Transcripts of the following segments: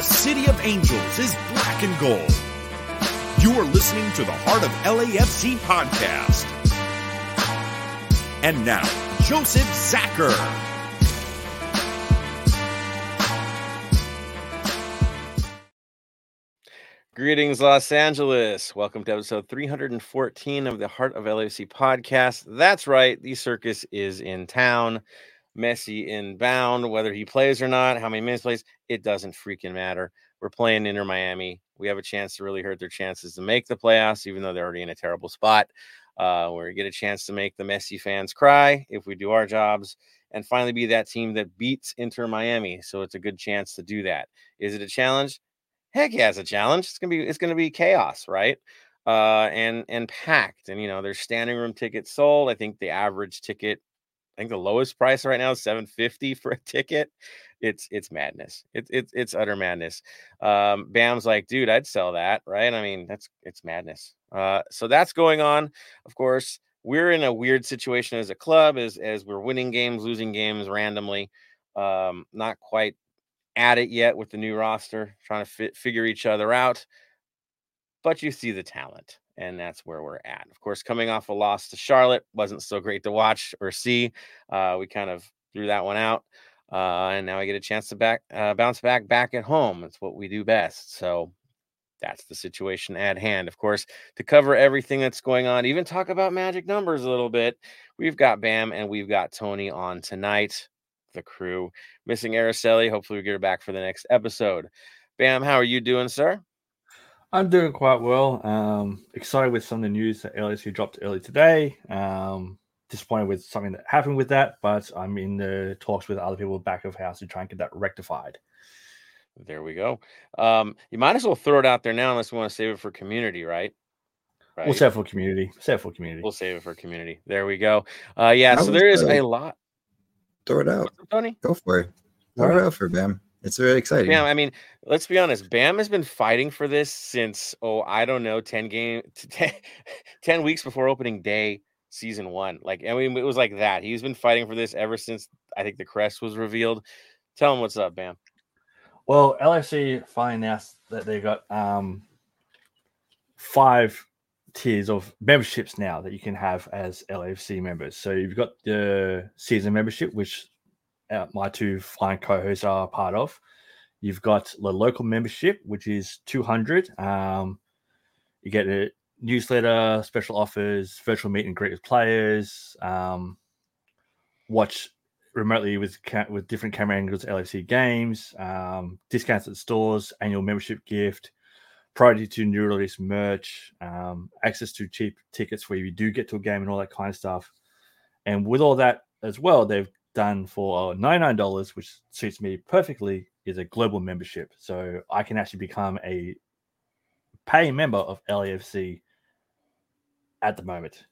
the City of Angels is black and gold. You are listening to the Heart of LAFC podcast. And now, Joseph Zacher. Greetings, Los Angeles. Welcome to episode 314 of the Heart of LAFC podcast. That's right, the circus is in town. Messi inbound, whether he plays or not, how many minutes plays, it doesn't freaking matter. We're playing Inter Miami. We have a chance to really hurt their chances to make the playoffs, even though they're already in a terrible spot. Uh, where we get a chance to make the Messi fans cry if we do our jobs and finally be that team that beats Inter Miami. So it's a good chance to do that. Is it a challenge? heck yeah, it's a challenge. It's gonna be it's gonna be chaos, right? Uh, and and packed. And you know, there's standing room tickets sold. I think the average ticket, I think the lowest price right now is 750 for a ticket. It's it's madness. It's it's it's utter madness. Um, Bam's like, dude, I'd sell that, right? I mean, that's it's madness. Uh, so that's going on. Of course, we're in a weird situation as a club as as we're winning games, losing games randomly. Um, not quite at it yet with the new roster, trying to figure each other out. But you see the talent, and that's where we're at. Of course, coming off a loss to Charlotte wasn't so great to watch or see. Uh, we kind of threw that one out, uh, and now I get a chance to back uh, bounce back back at home. It's what we do best. So that's the situation at hand. Of course, to cover everything that's going on, even talk about magic numbers a little bit, we've got Bam and we've got Tony on tonight the crew. Missing Araceli. Hopefully, we get her back for the next episode. Bam, how are you doing, sir? I'm doing quite well. Um, excited with some of the news that LSU dropped early today. Um, disappointed with something that happened with that, but I'm in the talks with other people back of house to try and get that rectified. There we go. Um, you might as well throw it out there now, unless we want to save it for community, right? Right. We'll save it for community. Save it for community. We'll save it for community. There we go. Uh, yeah. so there is a lot. Throw it out. Tony? Go for it. Throw it out for Bam. It's very exciting. Yeah, I mean, let's be honest. Bam has been fighting for this since, oh, I don't know, 10 game 10, 10 weeks before opening day season one. Like, I mean, it was like that. He's been fighting for this ever since I think the crest was revealed. Tell him what's up, Bam. Well, LFC finally announced that they got um five tiers of memberships now that you can have as LFC members. So you've got the season membership, which uh, my two flying co-hosts are part of. You've got the local membership, which is 200. Um, you get a newsletter, special offers, virtual meet and greet with players, um, watch remotely with with different camera angles, LFC games, um, discounts at stores, annual membership gift, priority to new release merch, um, access to cheap tickets where you do get to a game and all that kind of stuff. And with all that as well, they've done for $99, which suits me perfectly, is a global membership. So I can actually become a paying member of LAFC at the moment.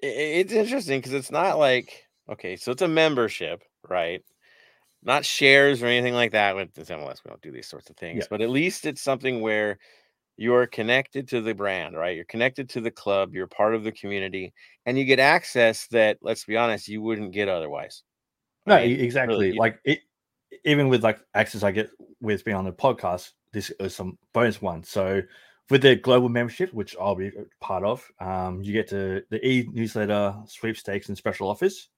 It's interesting because it's not like, okay, so it's a membership, right? not shares or anything like that. With the MLS, we don't do these sorts of things, yeah. but at least it's something where you're connected to the brand, right? You're connected to the club, you're part of the community, and you get access that, let's be honest, you wouldn't get otherwise. No, I mean, exactly. Really, like it, even with like access I get with being on the podcast, this is some bonus one. So with the global membership, which I'll be part of, um, you get to the e newsletter, sweepstakes, and special offers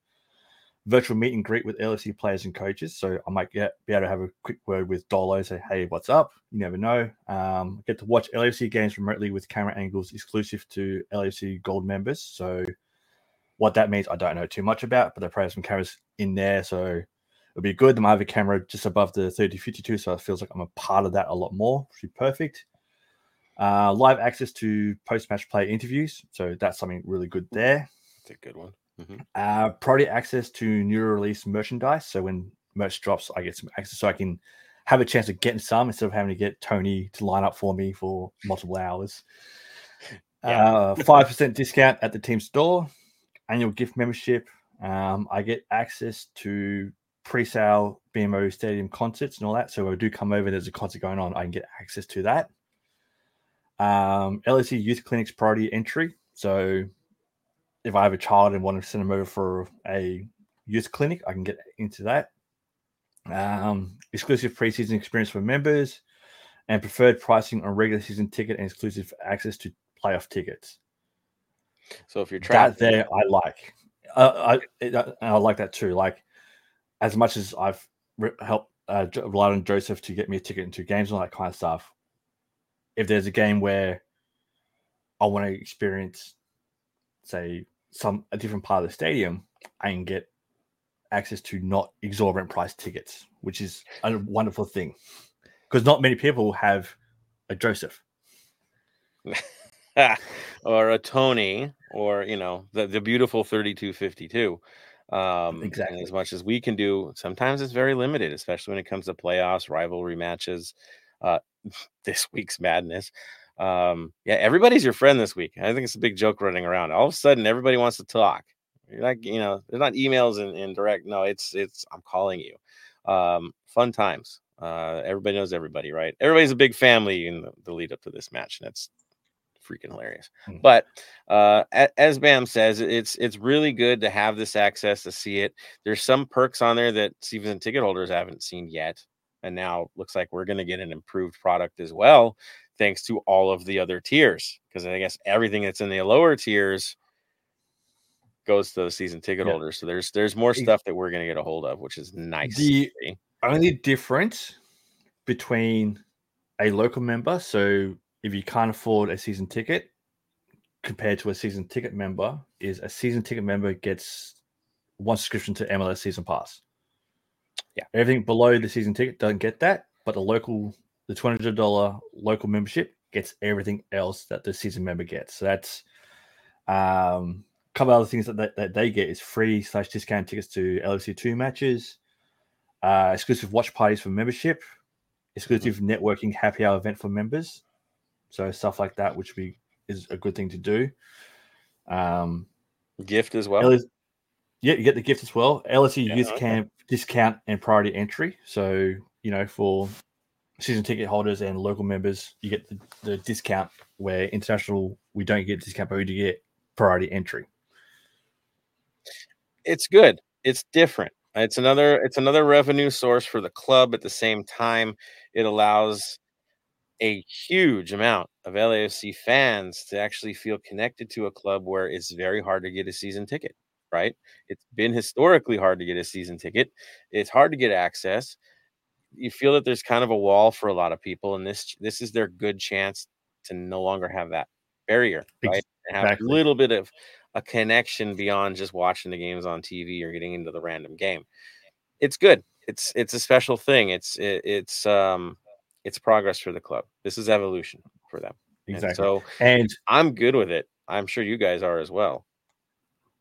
virtual meet and greet with LFC players and coaches. So I might get be able to have a quick word with Dolo, say, hey, what's up? You never know. Um, get to watch LFC games remotely with camera angles exclusive to LFC Gold members. So what that means, I don't know too much about, but they probably have some cameras in there. So it'll be good. They might have a camera just above the 3252, so it feels like I'm a part of that a lot more, which be perfect. Uh, live access to post-match play interviews, so that's something really good there. That's a good one. Mm-hmm. Uh, priority access to new release merchandise. So when merch drops, I get some access so I can have a chance of getting some instead of having to get Tony to line up for me for multiple hours. Uh, five percent discount at the team store, annual gift membership. Um, I get access to pre-sale BMO Stadium concerts and all that. So when I do come over, there's a concert going on, I can get access to that. Um, LSE Youth Clinics priority entry. So if I have a child and want to send them over for a youth clinic, I can get into that. um, exclusive preseason experience for members, and preferred pricing on regular season ticket and exclusive access to playoff tickets. So if you're traveling, that there, I like. Uh, I it, I like that too. Like as much as I've re- helped uh, relied on Joseph to get me a ticket into games and all that kind of stuff. If there's a game where I want to experience, say, some a different part of the stadium, I can get access to not exorbitant price tickets, which is a wonderful thing. Because not many people have a Joseph. Or a Tony or you know the, the beautiful 3252 um exactly. as much as we can do sometimes it's very limited especially when it comes to playoffs rivalry matches uh this week's madness. Um yeah everybody's your friend this week i think it's a big joke running around. All of a sudden everybody wants to talk. You're like you know there's not emails and, and direct no it's it's i'm calling you. Um fun times. Uh everybody knows everybody right? Everybody's a big family in the, the lead up to this match and that's freaking hilarious. Mm-hmm. But uh, as Bam says, it's it's really good to have this access to see it. There's some perks on there that season ticket holders haven't seen yet, and now looks like we're going to get an improved product as well, thanks to all of the other tiers. Because I guess everything that's in the lower tiers goes to the season ticket yep. holders. So there's there's more stuff that we're going to get a hold of, which is nice. The only difference between a local member, so if you can't afford a season ticket compared to a season ticket member is a season ticket member gets one subscription to MLS season pass. Yeah. Everything below the season ticket doesn't get that, but the local the $200 local membership gets everything else that the season member gets. So that's um a couple other things that, that, that they get is free slash discount tickets to LFC two matches, uh, exclusive watch parties for membership, exclusive mm-hmm. networking happy hour event for members, so stuff like that, which be is a good thing to do. Um, gift as well. yeah, you get the gift as well. LSU yeah, Youth okay. Camp discount and priority entry. So you know for season ticket holders and local members, you get the, the discount. Where international, we don't get discount, but we do get priority entry. It's good. It's different. It's another. It's another revenue source for the club. At the same time, it allows a huge amount of LAFC fans to actually feel connected to a club where it's very hard to get a season ticket, right? It's been historically hard to get a season ticket. It's hard to get access. You feel that there's kind of a wall for a lot of people, and this this is their good chance to no longer have that barrier, right? And have a little bit of a connection beyond just watching the games on TV or getting into the random game. It's good. It's it's a special thing. It's it, it's um it's progress for the club. This is evolution for them. Exactly. And so, and I'm good with it. I'm sure you guys are as well.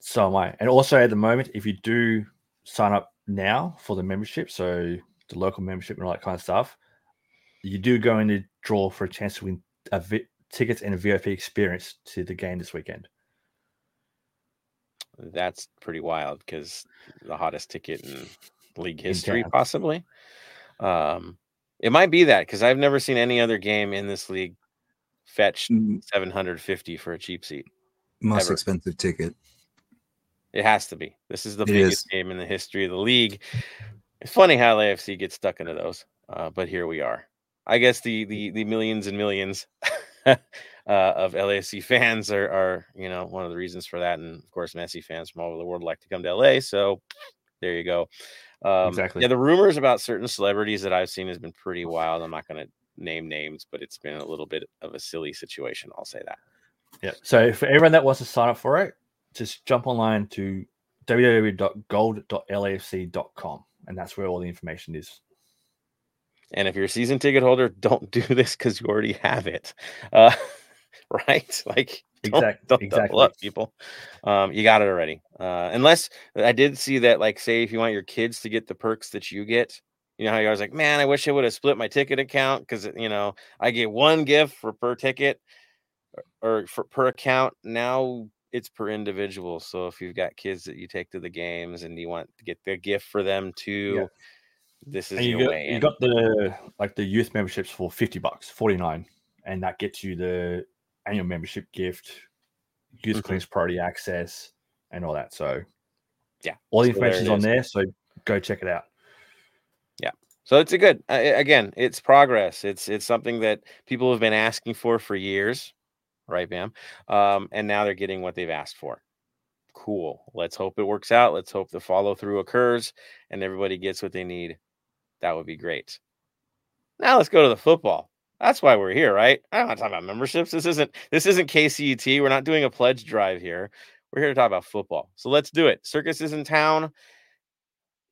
So am I. And also at the moment, if you do sign up now for the membership, so the local membership and all that kind of stuff, you do go in the draw for a chance to win a vi- tickets and a VIP experience to the game this weekend. That's pretty wild because the hottest ticket in league history, in possibly. Um, it might be that because I've never seen any other game in this league fetch mm. 750 for a cheap seat. Most ever. expensive ticket. It has to be. This is the it biggest is. game in the history of the league. It's funny how the AFC gets stuck into those, uh, but here we are. I guess the the the millions and millions uh, of LAFC fans are are you know one of the reasons for that, and of course Messi fans from all over the world like to come to LA. So there you go. Um, exactly. Yeah, the rumors about certain celebrities that I've seen has been pretty wild. I'm not going to name names, but it's been a little bit of a silly situation. I'll say that. Yeah. So for everyone that wants to sign up for it, just jump online to www.gold.lafc.com, and that's where all the information is. And if you're a season ticket holder, don't do this because you already have it. Uh, right? Like don't, don't exactly. up, people. Um, you got it already. Uh, unless I did see that, like, say if you want your kids to get the perks that you get, you know how you always like, man, I wish I would have split my ticket account because you know I get one gift for per ticket or for per account. Now it's per individual. So if you've got kids that you take to the games and you want to get the gift for them too, yeah. this is and you your got, way. You got the like the youth memberships for fifty bucks, forty nine, and that gets you the annual membership gift, youth mm-hmm. clinics priority access, and all that. So yeah, all the information is on there. So go check it out. Yeah. So it's a good uh, again, it's progress. It's it's something that people have been asking for for years, right, Bam? Um, and now they're getting what they've asked for. Cool. Let's hope it works out. Let's hope the follow through occurs and everybody gets what they need. That would be great. Now let's go to the football. That's why we're here, right? I don't want to talk about memberships. This isn't this isn't KCET. We're not doing a pledge drive here. We're here to talk about football. So let's do it. Circus is in town.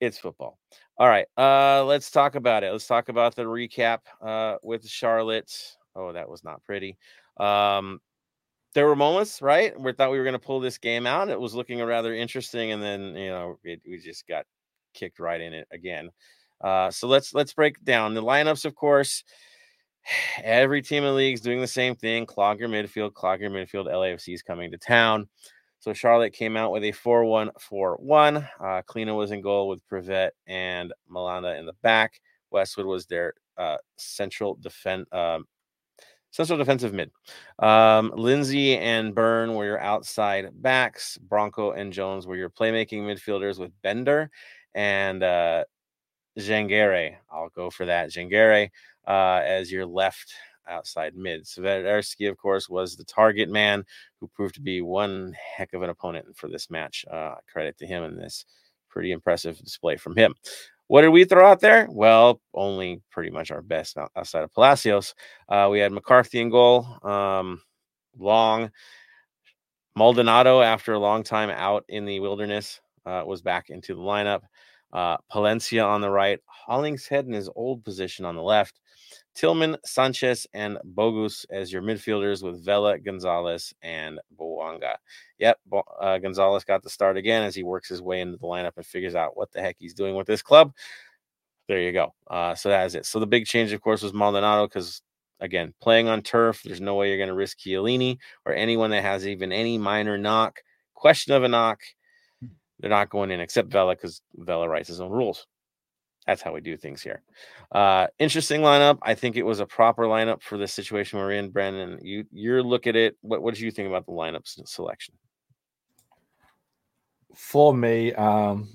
It's football. All right. Uh let's talk about it. Let's talk about the recap uh with Charlotte. Oh, that was not pretty. Um there were moments, right? We thought we were going to pull this game out. It was looking rather interesting, and then you know it, we just got kicked right in it again. Uh, so let's let's break down the lineups. Of course, every team in the league is doing the same thing: clog your midfield, clog your midfield. LAFC is coming to town. So Charlotte came out with a 4-1-4-1. Uh, Kahlina was in goal with Privett and Malanda in the back. Westwood was their uh, central defense um, central defensive mid. Um, Lindsey and Byrne were your outside backs. Bronico and Jones were your playmaking midfielders with Bender and uh. I'll go for that. Jangere uh, as your left outside mid. Swiderski, of course, was the target man who proved to be one heck of an opponent for this match. Uh, credit to him in this pretty impressive display from him. What did we throw out there? Well, only pretty much our best outside of Palacios. Uh, we had McCarthy in goal, um, Long, Maldonado, after a long time out in the wilderness, uh, was back into the lineup. Uh, Palencia on the right, Hollingshead in his old position on the left, Tillman, Sanchez, and Bogusz as your midfielders with Vela, Gonzalez, and Bouanga. Yep, uh, Gonzalez got the start again as he works his way into the lineup and figures out what the heck he's doing with this club. There you go. Uh, so that is it. So the big change, of course, was Maldonado because again, playing on turf, there's no way you're going to risk Chiellini or anyone that has even any minor knock, question of a knock. They're not going in except Vela because Vela writes his own rules. That's how we do things here. Uh, interesting lineup. I think it was a proper lineup for the situation we're in. Brandon, you you look at it. What what did you think about the lineup selection? For me, um,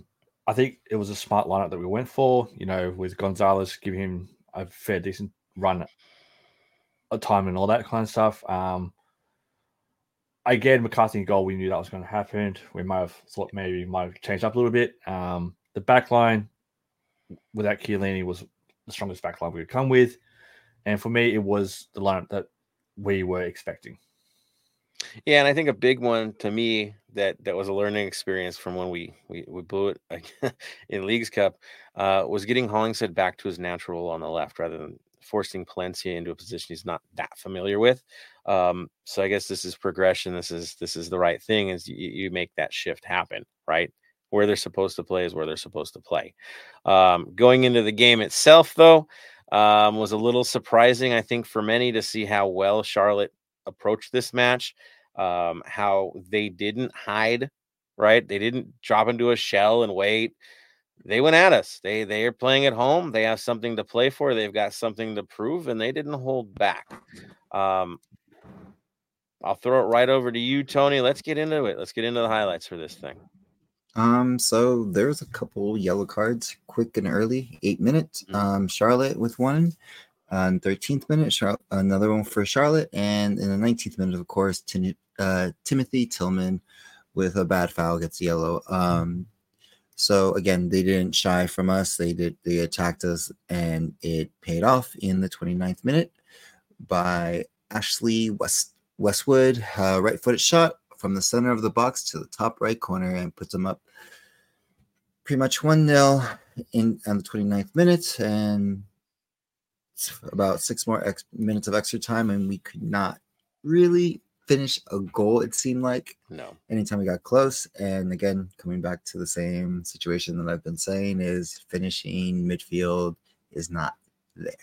I think it was a smart lineup that we went for. You know, with Gonzalez giving him a fair decent run, a time and all that kind of stuff. Um, again, McCarthy goal, we knew that was going to happen. We might have thought maybe might have changed up a little bit. Um, the back line without Chiellini was the strongest back line we could come with. And for me, it was the lineup that we were expecting. Yeah, and I think a big one to me that that was a learning experience from when we we, we blew it in Leagues Cup uh, was getting Hollingshead back to his natural on the left rather than forcing Palencia into a position he's not that familiar with. Um, so I guess this is progression. This is this is the right thing. Is you, you make that shift happen, right? Where they're supposed to play is where they're supposed to play. Um, going into the game itself, though, um, was a little surprising, I think, for many to see how well Charlotte approached this match. Um, how they didn't hide, right? They didn't drop into a shell and wait they went at us. They they are playing at home. They have something to play for. They've got something to prove, and they didn't hold back. Um, I'll throw it right over to you, Tony. Let's get into it. Let's get into the highlights for this thing. Um, so there's a couple yellow cards, quick and early, eight minutes. Mm-hmm. Um, Charlotte with one, on 13th minute, Char- another one for Charlotte, and in the 19th minute, of course, Tim- uh, Timothy Tillman with a bad foul gets yellow. Um, so again, they didn't shy from us. They did they attacked us and it paid off in the 29th minute by Ashley West Westwood, uh, right-footed shot from the center of the box to the top right corner and puts them up pretty much 1-0 in on the 29th minute and about six more ex- minutes of extra time and we could not really finish a goal, it seemed like. No. Anytime we got close. And again, coming back to the same situation that I've been saying is finishing midfield is not there.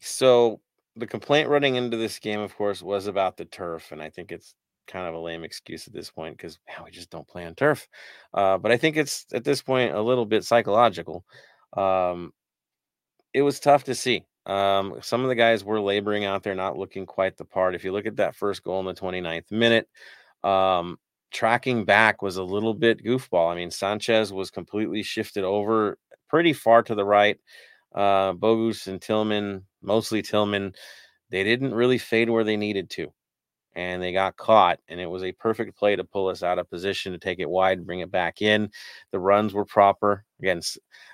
So the complaint running into this game, of course, was about the turf. And I think it's kind of a lame excuse at this point because we just don't play on turf. Uh, but I think it's at this point a little bit psychological. Um, it was tough to see. Um, some of the guys were laboring out there, not looking quite the part. If you look at that first goal in the 29th minute, um, tracking back was a little bit goofball. I mean, Sanchez was completely shifted over pretty far to the right. Uh, Bogusz and Tillman, mostly Tillman, they didn't really fade where they needed to and they got caught. And it was a perfect play to pull us out of position to take it wide, and bring it back in. The runs were proper. Again,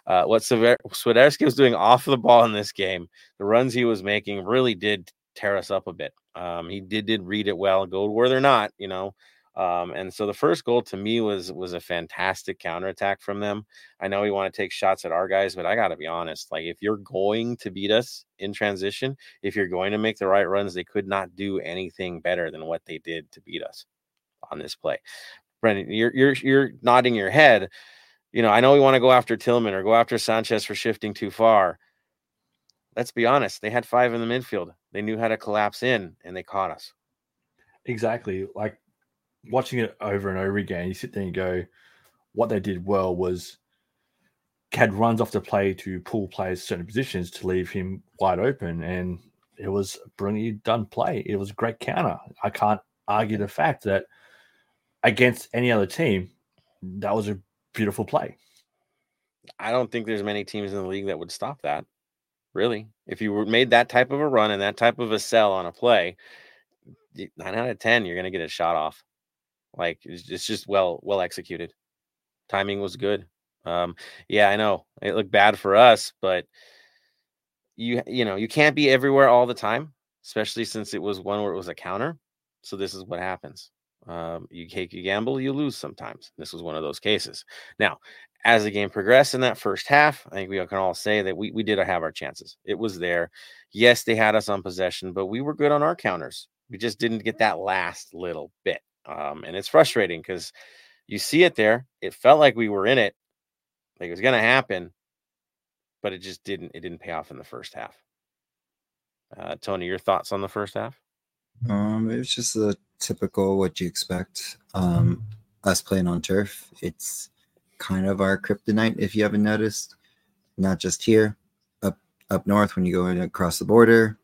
uh, what Swiderski was doing off the ball in this game, the runs he was making really did tear us up a bit. Um, he did did read it well, go where they're not, you know. Um, and so the first goal to me was was a fantastic counterattack from them. I know we want to take shots at our guys, but I got to be honest. Like if you're going to beat us in transition, if you're going to make the right runs, they could not do anything better than what they did to beat us on this play. Brendan, you're you're you're nodding your head. You know, I know we want to go after Tillman or go after Sanchez for shifting too far. Let's be honest. They had five in the midfield. They knew how to collapse in, and they caught us. Exactly. Like watching it over and over again, you sit there and go, what they did well was CAD runs off the play to pull players certain positions to leave him wide open. And it was brilliantly done play. It was a great counter. I can't argue the fact that against any other team, that was a beautiful play. I don't think there's many teams in the league that would stop that. Really, if you were made that type of a run and that type of a sell on a play, nine out of ten, you're going to get a shot off. Like it's, just well well executed. Timing was good. Um, yeah, I know it looked bad for us, but you you know you can't be everywhere all the time, especially since it was one where it was a counter. So this is what happens. Um, you take a gamble, you lose sometimes. This was one of those cases. Now, as the game progressed in that first half, I think we can all say that we, we did have our chances. It was there. Yes, they had us on possession, but we were good on our counters. We just didn't get that last little bit. Um, and it's frustrating because you see it there. It felt like we were in it, like it was going to happen, but it just didn't. It didn't pay off in the first half. Uh, Tony, your thoughts on the first half? Um, it was just a typical what you expect. Um, us playing on turf. It's kind of our kryptonite, if you haven't noticed. Not just here, up up north when you go across the border,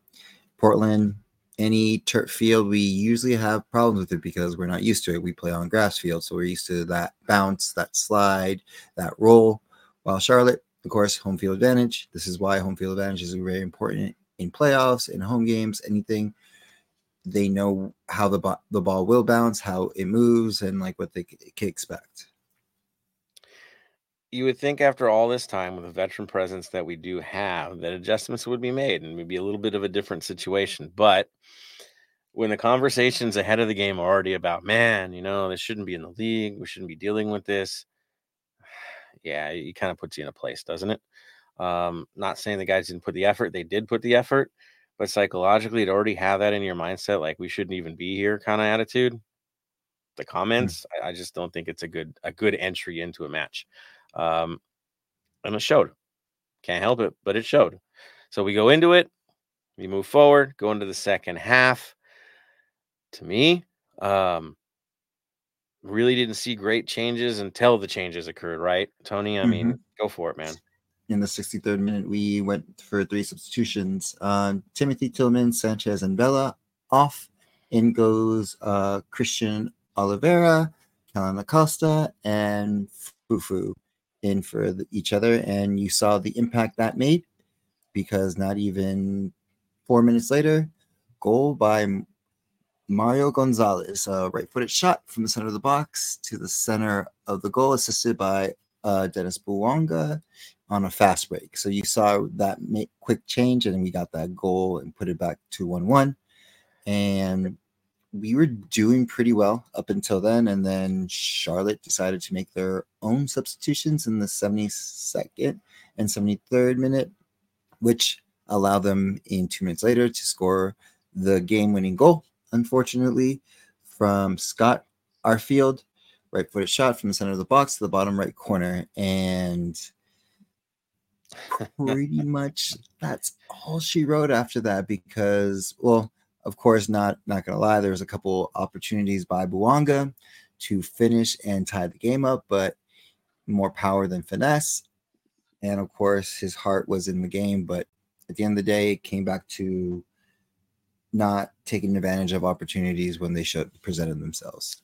Portland, any turf field, we usually have problems with it because we're not used to it. We play on grass field, so we're used to that bounce, that slide, that roll. While Charlotte, of course, home field advantage. This is why home field advantage is very important in playoffs, in home games, anything. They know how the bo- the ball will bounce, how it moves, and like what they c- can expect. You would think after all this time with the veteran presence that we do have, that adjustments would be made and maybe a little bit of a different situation. But when the conversations ahead of the game are already about, man, you know, this shouldn't be in the league. We shouldn't be dealing with this. Yeah, it kind of puts you in a place, doesn't it? Um, not saying the guys didn't put the effort, they did put the effort, but psychologically, to already have that in your mindset, like we shouldn't even be here kind of attitude. The hmm. comments, mm. I, I, just don't think it's a good a good entry into a match. Um, and it showed. Can't help it, but it showed. So we go into it, we move forward, go into the second half to me. Um, really didn't see great changes until the changes occurred, right? Tony, I mean, mm-hmm. go for it, man. In the 63rd minute, we went for three substitutions. Uh, Timothy Tillman, Sanchez, and Vela off. In goes uh, Cristian Olivera, Kellyn Acosta, and Fufu in for the, each other. And you saw the impact that made because not even four minutes later, goal by Mario Gonzalez, a right footed shot from the center of the box to the center of the goal, assisted by uh, Denis Bouanga on a fast break. So you saw that quick change, and we got that goal and put it back to 1 1. And we were doing pretty well up until then. And then Charlotte decided to make their own substitutions in the 72nd and 73rd minute, which allowed them in two minutes later to score the game winning goal unfortunately, from Scott Arfield, right footed shot from the center of the box to the bottom right corner. And pretty much that's all she wrote after that because, well, of course, not not gonna lie, there was a couple opportunities by Bouanga to finish and tie the game up, but more power than finesse. And of course, his heart was in the game, but at the end of the day, it came back to not taking advantage of opportunities when they should presented themselves.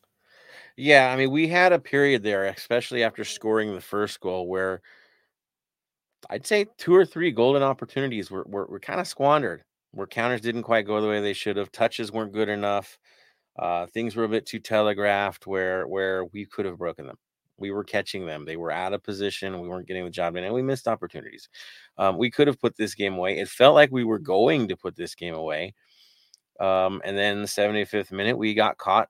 Yeah, I mean, we had a period there, especially after scoring the first goal, where I'd say two or three golden opportunities were were, were kind of squandered. Where counters didn't quite go the way they should have. Touches weren't good enough. Uh, things were a bit too telegraphed. Where where we could have broken them. We were catching them. They were out of position. We weren't getting the job done, and we missed opportunities. Um, we could have put this game away. It felt like we were going to put this game away. Um, and then the 75th minute, we got caught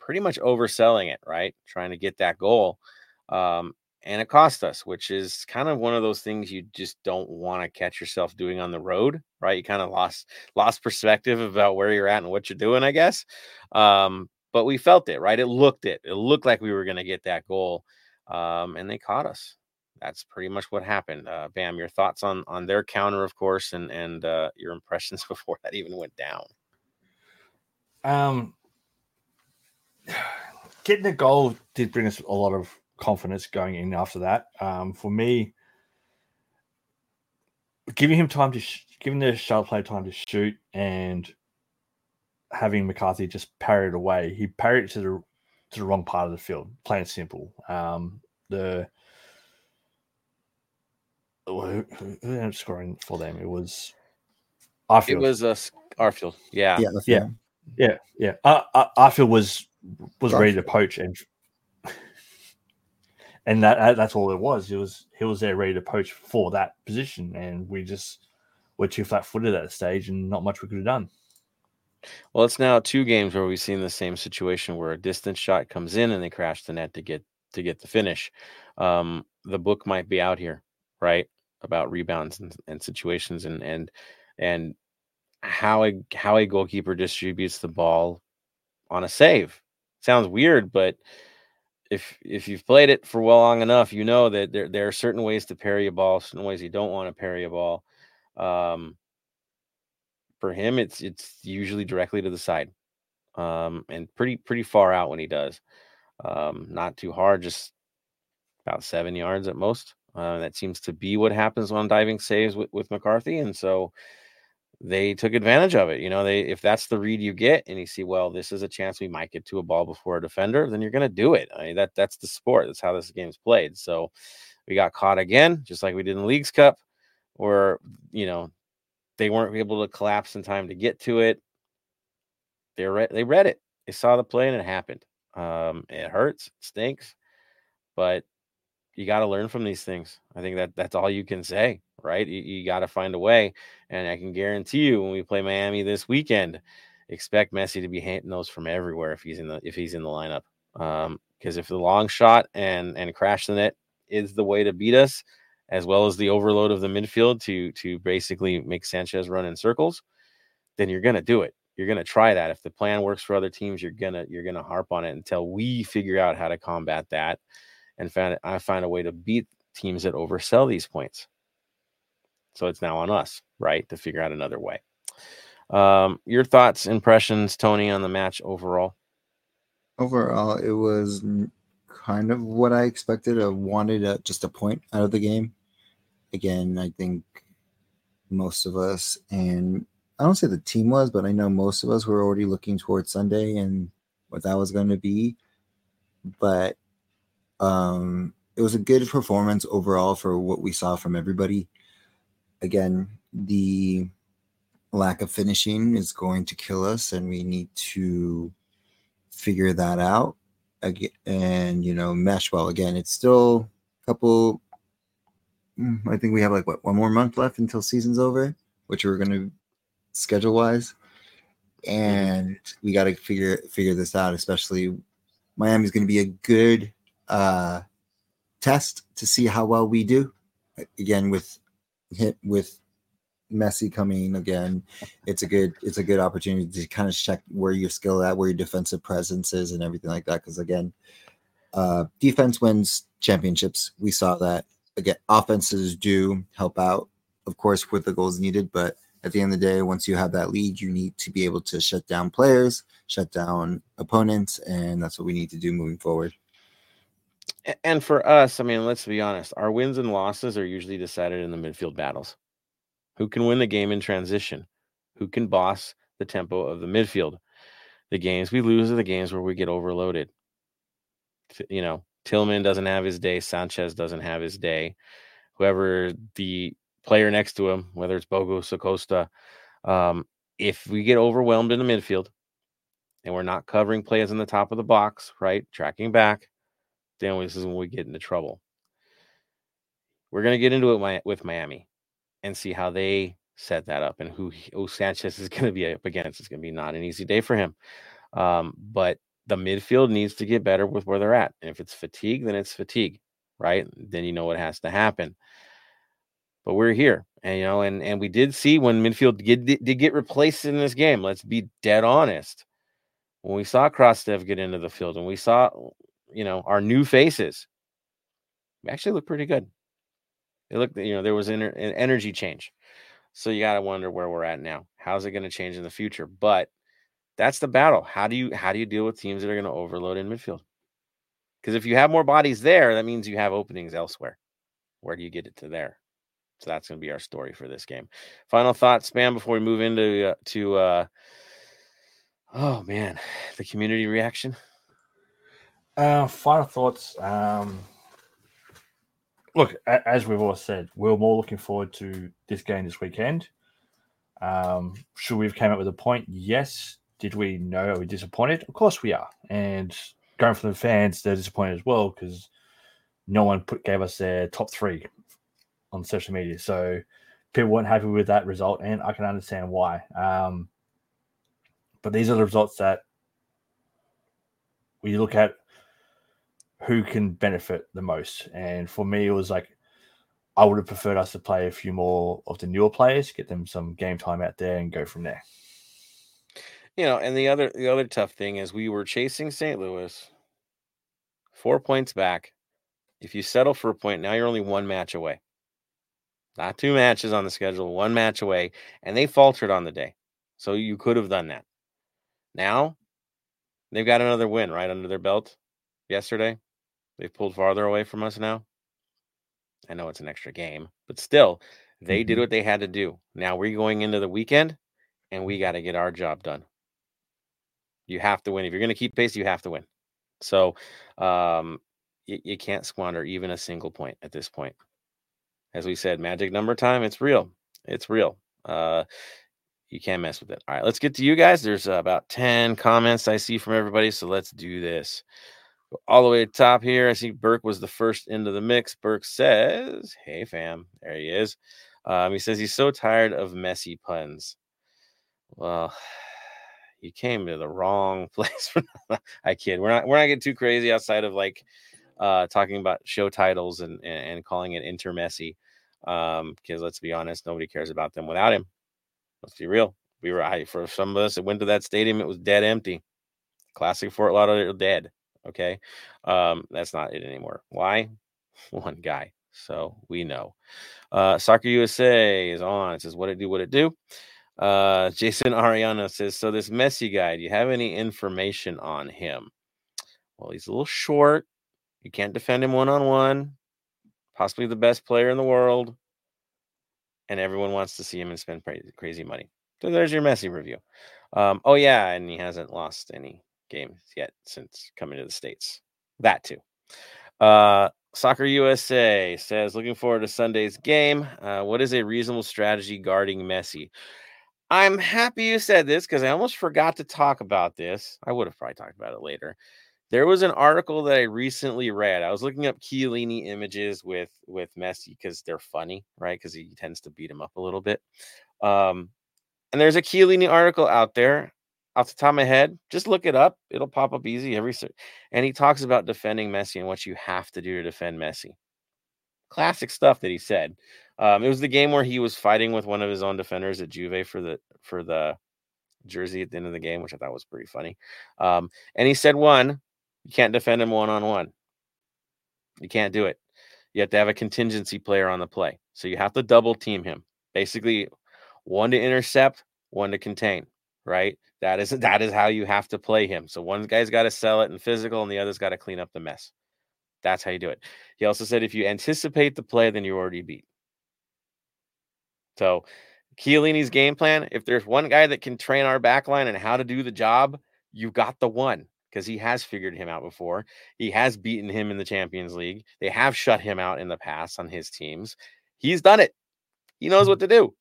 pretty much overselling it, right? Trying to get that goal. Um, and it cost us, which is kind of one of those things you just don't want to catch yourself doing on the road, right? You kind of lost lost perspective about where you're at and what you're doing, I guess. Um, but we felt it, right? It looked it. It looked like we were going to get that goal, um, and they caught us. That's pretty much what happened. Uh, Bam, your thoughts on on their counter, of course, and and uh, your impressions before that even went down. Um, getting the goal did bring us a lot of confidence going in after that. Um, for me, giving him time to sh- giving the shuttle play time to shoot and having McCarthy just parry it away. He parried it to the to the wrong part of the field. Plain and simple. Um, the who, who ended up scoring for them? It was Arfield. It was uh, Arfield. Yeah. Yeah, Yeah. fine. yeah, yeah. Uh, uh, Arfield was was ready to poach and and that that- that's all it was. It was he was there ready to poach for that position, and we just were too flat footed at the stage, and not much we could have done. Well, it's now two games where we've seen the same situation where a distance shot comes in and they crash the net to get to get the finish. Um, the book might be out here, right, about rebounds and, and situations and and and how a how a goalkeeper distributes the ball on a save. Sounds weird, but if if you've played it for well long enough, you know that there there are certain ways to parry a ball, certain ways you don't want to parry a ball. Um, for him, it's it's usually directly to the side, um, and pretty pretty far out when he does. Um, not too hard, just about seven yards at most. Uh, that seems to be what happens on diving saves with, with McCarthy, and so they took advantage of it. You know, they if that's the read you get, and you see, well, this is a chance we might get to a ball before a defender, then you're going to do it. I mean, that that's the sport. That's how this game's played. So we got caught again, just like we did in the League's Cup, where you know they weren't able to collapse in time to get to it. They read they read it. They saw the play and it happened. Um, it hurts, it stinks, but you got to learn from these things. I think that that's all you can say, right? You, you got to find a way, and I can guarantee you when we play Miami this weekend, expect Messi to be hitting those from everywhere if he's in the if he's in the lineup. Um, because if the long shot and and crash the net is the way to beat us, as well as the overload of the midfield to to basically make Sanchez run in circles, then you're gonna do it. You're gonna try that. If the plan works for other teams, you're gonna you're gonna harp on it until we figure out how to combat that and find I find a way to beat teams that oversell these points. So it's now on us, right, to figure out another way. Um, your thoughts, impressions, Tony, on the match overall? Overall, it was kind of what I expected. I wanted a, just a point out of the game. Again, I think most of us, and I don't say the team was, but I know most of us were already looking towards Sunday and what that was going to be. But um, it was a good performance overall for what we saw from everybody. Again, the lack of finishing is going to kill us, and we need to figure that out again and you know mesh well. Again it's still a couple mm, i think we have like what one more month left until season's over which we're going to schedule wise and we got to figure figure this out especially miami's going to be a good uh test to see how well we do again with hit with Messi coming again, it's a good it's a good opportunity to kind of check where your skill at, where your defensive presence is, and everything like that. Because again, uh, defense wins championships. We saw that. Again, offenses do help out, of course, with the goals needed. But at the end of the day, once you have that lead, you need to be able to shut down players, shut down opponents, and that's what we need to do moving forward. And for us, I mean, let's be honest, our wins and losses are usually decided in the midfield battles. Who can win the game in transition? Who can boss the tempo of the midfield? The games we lose are the games where we get overloaded. You know, Tillman doesn't have his day, Sanchez doesn't have his day. whoever the player next to him, whether it's Bogusz Acosta, um, if we get overwhelmed in the midfield and we're not covering plays in the top of the box, right, tracking back, then this is when we get into trouble. We're going to get into it with Miami and see how they set that up and who, who Sanchez is going to be up against. It's going to be not an easy day for him. Um, but the midfield needs to get better with where they're at. And if it's fatigue, then it's fatigue, right? Then you know what has to happen. But we're here, and you know, and and we did see when midfield did, get replaced in this game. Let's be dead honest. When we saw Krastev get into the field, and we saw, you know, our new faces, we actually look pretty good. It looked, you know, there was an energy change. So you got to wonder where we're at now. How's it going to change in the future? But that's the battle. How do you how do you deal with teams that are going to overload in midfield? Because if you have more bodies there, that means you have openings elsewhere. Where do you get it to there? So that's going to be our story for this game. Final thoughts, Bam before we move into uh, to uh, oh man, the community reaction. Uh, final thoughts. Um, look, as we've all said, we're more looking forward to this game this weekend. Um, should we have came up with a point? Yes. Did we know? Are we disappointed? Of course we are. And going from the fans, they're disappointed as well because no one put gave us their top three on social media. So people weren't happy with that result, and I can understand why. Um, but these are the results that we look at who can benefit the most. And for me, it was like I would have preferred us to play a few more of the newer players, get them some game time out there, and go from there. You know, and the other the other tough thing is we were chasing St. Louis, four points back. If you settle for a point, now you're only one match away. Not two matches on the schedule, one match away, and they faltered on the day. So you could have done that. Now they've got another win right under their belt yesterday. They've pulled farther away from us now. I know it's an extra game, but still, they mm-hmm. did what they had to do. Now we're going into the weekend and we got to get our job done. You have to win. If you're going to keep pace, you have to win. So um, you, you can't squander even a single point at this point. As we said, magic number time, it's real. It's real. Uh, you can't mess with it. All right, let's get to you guys. There's uh, about 10 comments I see from everybody. So let's do this all the way to top here. I see Burke was the first into the mix. Burke says, Hey, fam. There he is. Um, he says he's so tired of messy puns. Well, you came to the wrong place. I kid. We're not we're not getting too crazy outside of like uh talking about show titles and and, and calling it inter messy. Um, because let's be honest, nobody cares about them without him. Let's be real. We were I, for some of us that went to that stadium, it was dead empty. Classic Fort Lauderdale dead. Okay. Um, that's not it anymore. Why? One guy. So we know. Uh, Soccer USA is on. It says, What it do, what it do. Uh, Jason Ariana says, So this Messi guy, do you have any information on him? Well, he's a little short. You can't defend him one on one. Possibly the best player in the world. And everyone wants to see him and spend crazy money. So there's your Messi review. Um, oh, yeah. And he hasn't lost any games yet since coming to the States. That too. Uh, Soccer USA says, looking forward to Sunday's game. Uh, what is a reasonable strategy guarding Messi? I'm happy you said this because I almost forgot to talk about this. I would have probably talked about it later. There was an article that I recently read. I was looking up Chiellini images with with Messi because they're funny, right? Because he tends to beat him up a little bit. Um, and there's a Chiellini article out there off the top of my head, just look it up. It'll pop up easy every. And he talks about defending Messi and what you have to do to defend Messi. Classic stuff that he said. Um, it was the game where he was fighting with one of his own defenders at Juve for the for the jersey at the end of the game, which I thought was pretty funny. Um, and he said, one, you can't defend him one on one. You can't do it. You have to have a contingency player on the play. So you have to double team him. Basically, one to intercept, one to contain right? That is that is how you have to play him. So one guy's got to sell it in physical, and the other's got to clean up the mess. That's how you do it. He also said if you anticipate the play, then you're already beat. So Chiellini's game plan, if there's one guy that can train our back line and how to do the job, you got the one because he has figured him out before. He has beaten him in the Champions League. They have shut him out in the past on his teams. He's done it. He knows what mm. to do.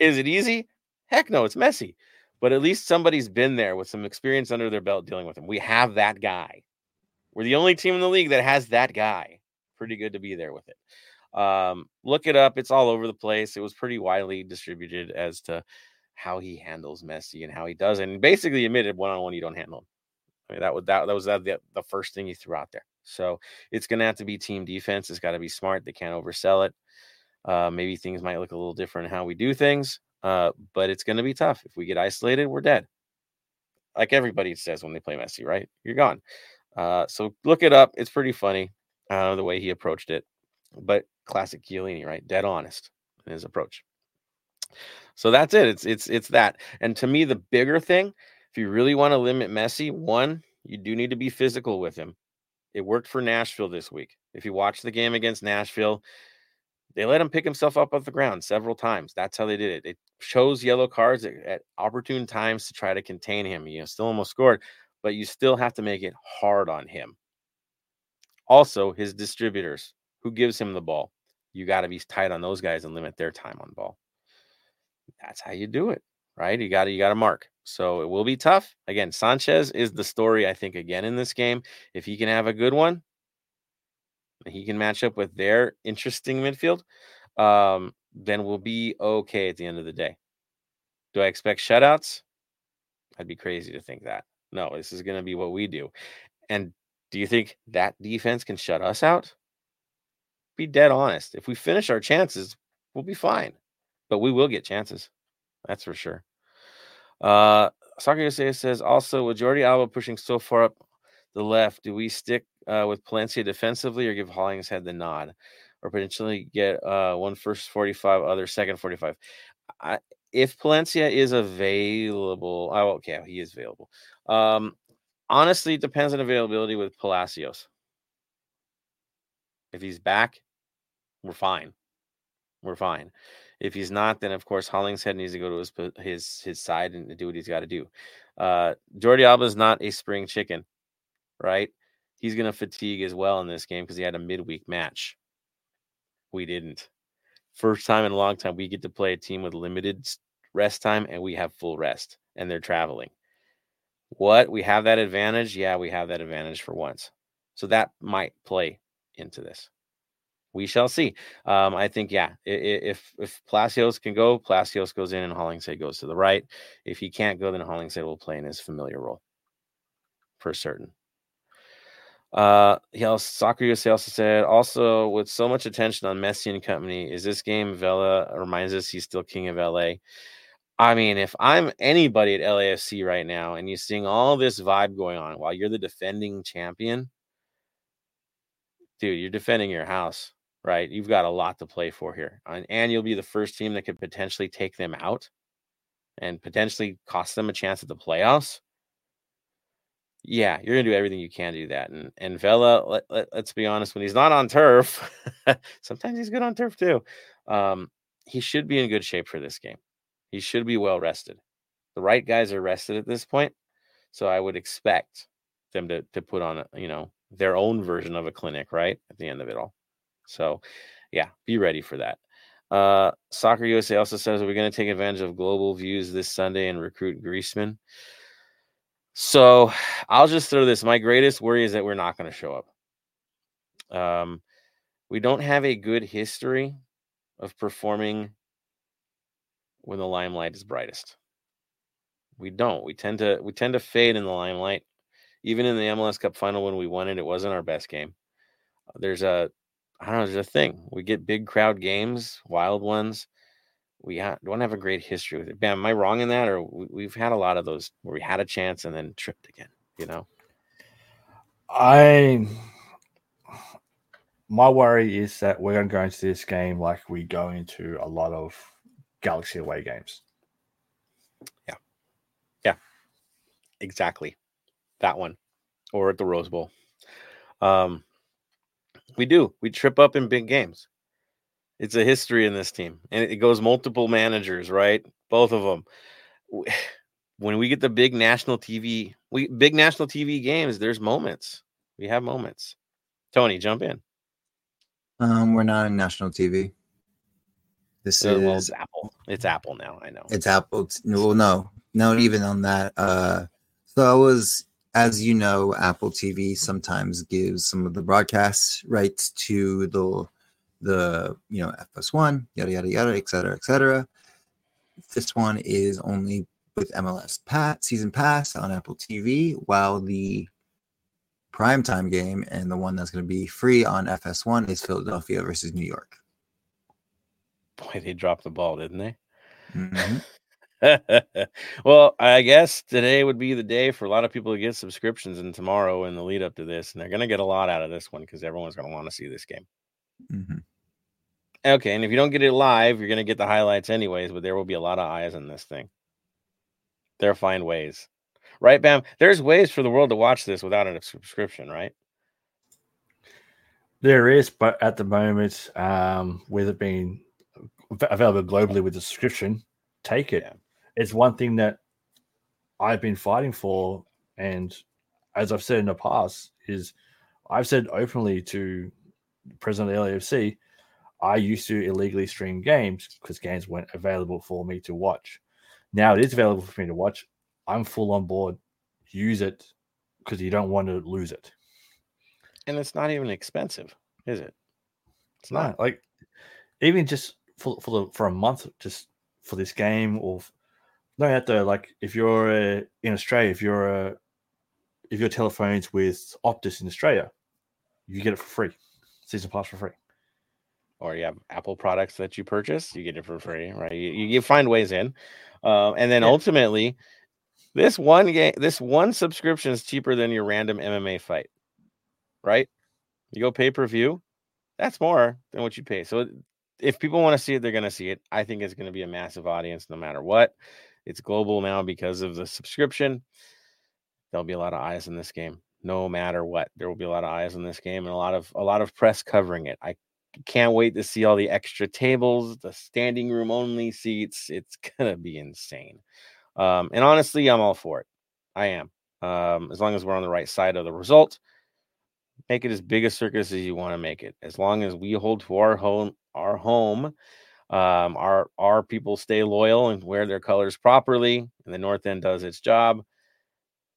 Is it easy? Heck no, it's messy. But at least somebody's been there with some experience under their belt dealing with him. We have that guy. We're the only team in the league that has that guy. Pretty good to be there with it. Um, look it up. It's all over the place. It was pretty widely distributed as to how he handles Messi and how he does. And basically admitted one on one, you don't handle him. I mean, that was that, that was that, the, the first thing he threw out there. So it's going to have to be team defense. It's got to be smart. They can't oversell it. Uh, maybe things might look a little different how we do things, uh, but it's going to be tough. If we get isolated, we're dead. Like everybody says when they play Messi, right? You're gone. Uh, so look it up. It's pretty funny uh, the way he approached it, but classic Chiellini, right? Dead honest in his approach. So that's it. It's it's it's that. And to me, the bigger thing, if you really want to limit Messi, one, you do need to be physical with him. It worked for Nashville this week. If you watch the game against Nashville, they let him pick himself up off the ground several times. That's how they did it. It chose yellow cards at, at opportune times to try to contain him. You know, still almost scored, but you still have to make it hard on him. Also, his distributors, who gives him the ball, you got to be tight on those guys and limit their time on ball. That's how you do it, right? You got to you got to mark. So it will be tough. Again, Sanchez is the story I think again in this game. If he can have a good one, he can match up with their interesting midfield, um, then we'll be okay at the end of the day. Do I expect shutouts? I'd be crazy to think that. No, this is going to be what we do. And do you think that defense can shut us out? Be dead honest. If we finish our chances, we'll be fine, but we will get chances. That's for sure. Uh, Soccer USA says also with Jordi Alba pushing so far up the left, do we stick uh, with Palencia defensively or give Hollingshead the nod, or potentially get uh, one first 45, other second 45? I, if Palencia is available, oh, okay, he is available. Um, honestly, it depends on availability with Palacios. If he's back, we're fine. We're fine. If he's not, then of course Hollingshead needs to go to his his his side and do what he's got to do. Uh, Jordi Alba is not a spring chicken, right? He's going to fatigue as well in this game because he had a midweek match. We didn't. First time in a long time we get to play a team with limited rest time and we have full rest and they're traveling. What? We have that advantage? Yeah, we have that advantage for once. So that might play into this. We shall see. Um, I think, yeah, if if Palacios can go, Palacios goes in and Hollingshead goes to the right. If he can't go, then Hollingshead will play in his familiar role for certain. Uh, he also, Soccer USA also said, also with so much attention on Messi and company, is this game Vela reminds us he's still king of LA? I mean, if I'm anybody at LAFC right now and you're seeing all this vibe going on while you're the defending champion, dude, you're defending your house, right? You've got a lot to play for here. And, and you'll be the first team that could potentially take them out and potentially cost them a chance at the playoffs. Yeah, you're gonna do everything you can to do that. And and Vela, let, let, us be honest, when he's not on turf, sometimes he's good on turf too. Um, he should be in good shape for this game. He should be well rested. The right guys are rested at this point, so I would expect them to to put on you know their own version of a clinic right at the end of it all. So, yeah, be ready for that. Uh, Soccer USA also says, we're going to take advantage of global views this Sunday and recruit Griezmann? So I'll just throw this. My greatest worry is that we're not going to show up. Um, we don't have a good history of performing when the limelight is brightest. We don't. We tend to we tend to fade in the limelight. Even in the MLS Cup final when we won it, it wasn't our best game. There's a I don't know, there's a thing. We get big crowd games, wild ones we ha- don't have a great history with it. Bam, am I wrong in that, or we, have had a lot of those where we had a chance and then tripped again? You know, I my worry is that we're going to go into this game like we go into a lot of Galaxy away games. Yeah, yeah, exactly that one, or at the Rose Bowl. Um, we do. We trip up in big games. It's a history in this team, and it goes multiple managers, right? Both of them. When we get the big national TV We big national TV games. There's moments. We have moments. Tony, jump in. Um, we're not on national TV. This Uh, well, is it's Apple. It's Apple now. I know. It's Apple. Well, no, not even on that. Uh, so I was, as you know, Apple TV sometimes gives some of the broadcast rights to the, the you know FS1, yada yada yada, et cetera, et cetera. This one is only with MLS Pat season pass on Apple TV, while the primetime game and the one that's going to be free on FS1 is Philadelphia versus New York. Boy, they dropped the ball, didn't they? Mhm. well, I guess today would be the day for a lot of people to get subscriptions, and tomorrow in the lead up to this, and they're going to get a lot out of this one because everyone's going to want to see this game. Mhm. Okay, and if you don't get it live, you're going to get the highlights anyways, but there will be a lot of eyes on this thing. They'll find ways, right, Bam? There's ways for the world to watch this without a subscription, right? There is, but at the moment, um, with it being available globally with the subscription, take it. Yeah. It's one thing that I've been fighting for, and as I've said in the past, is I've said openly to president of the LAFC, I used to illegally stream games because games weren't available for me to watch. Now it is available for me to watch. I'm full on board. Use it because you don't want to lose it. And it's not even expensive, is it? It's It's not like even just for for the, for a month, just for this game, or no, have to like if you're uh, in Australia, if you're uh, if your telephones with Optus in Australia, you get it for free, season pass for free. Or you have Apple products that you purchase, you get it for free, right? You, you, find ways in, um, and then Yeah. ultimately, this one game, this one subscription is cheaper than your random MMA fight, right? You go pay per view, that's more than what you pay. So if people want to see it, they're going to see it. I think it's going to be a massive audience no matter what. It's global now because of the subscription. There'll be a lot of eyes in this game, no matter what. There will be a lot of eyes in this game and a lot of a lot of press covering it. I can't wait to see all the extra tables, the standing room only seats. It's gonna be insane. Um, and honestly, I'm all for it. I am. Um, as long as we're on the right side of the result, make it as big a circus as you want to make it. As long as we hold to our home, our home, um, our our people stay loyal and wear their colors properly, and the North End does its job.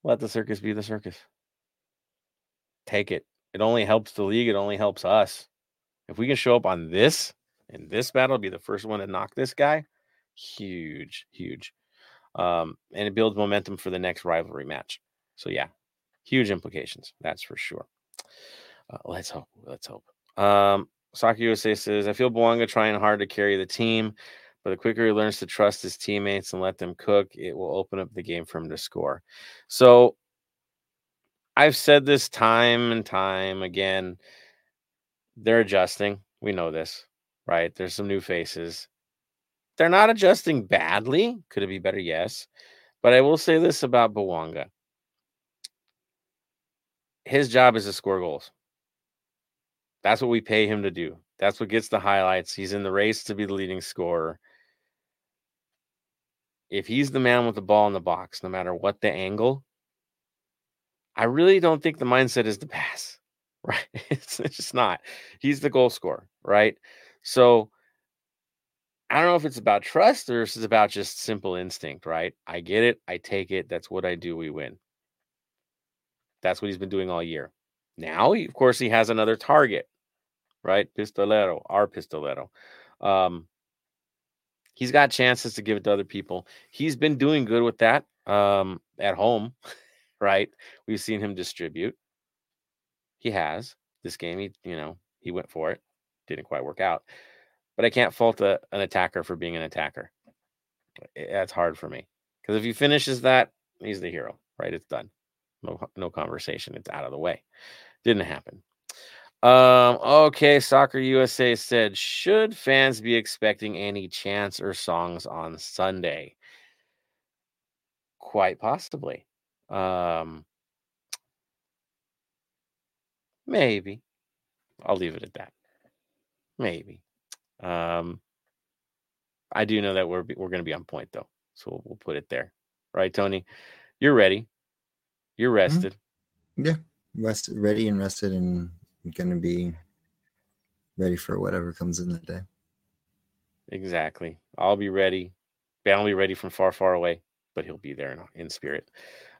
Let the circus be the circus. Take it. It only helps the league. It only helps us. If we can show up on this in this battle, be the first one to knock this guy, huge, huge. Um, and it builds momentum for the next rivalry match. So yeah, huge implications. That's for sure. Uh, let's hope. Let's hope. Um, Soccer USA says, I feel Bouanga trying hard to carry the team, but the quicker he learns to trust his teammates and let them cook, it will open up the game for him to score. So I've said this time and time again. They're adjusting. We know this, right? There's some new faces. They're not adjusting badly. Could it be better? Yes. But I will say this about Bouanga. His job is to score goals. That's what we pay him to do. That's what gets the highlights. He's in the race to be the leading scorer. If he's the man with the ball in the box, no matter what the angle, I really don't think the mindset is to pass, right? It's, just not. He's the goal scorer, right? So I don't know if it's about trust or if it's about just simple instinct, right? I get it. I take it. That's what I do. We win. That's what he's been doing all year. Now, he, of course, he has another target, right? Pistolero, our Pistolero. Um, he's got chances to give it to other people. He's been doing good with that um, at home, right? We've seen him distribute. He has this game. He, you know, he went for it. Didn't quite work out. But I can't fault a, an attacker for being an attacker. I- That's hard for me because if he finishes that, he's the hero, right? It's done. No, no conversation. It's out of the way. Didn't happen. Um, okay, Soccer USA said, should fans be expecting any chants or songs on Sunday? Quite possibly. Um, maybe. I'll leave it at that. Maybe. Um, I do know that we're we're going to be on point though, so we'll, we'll put it there, right, Tony? You're ready. You're rested. Yeah, rest, ready and rested, and gonna be ready for whatever comes in that day. Exactly. I'll be ready. Ben will be ready from far, far away, but he'll be there in, in spirit.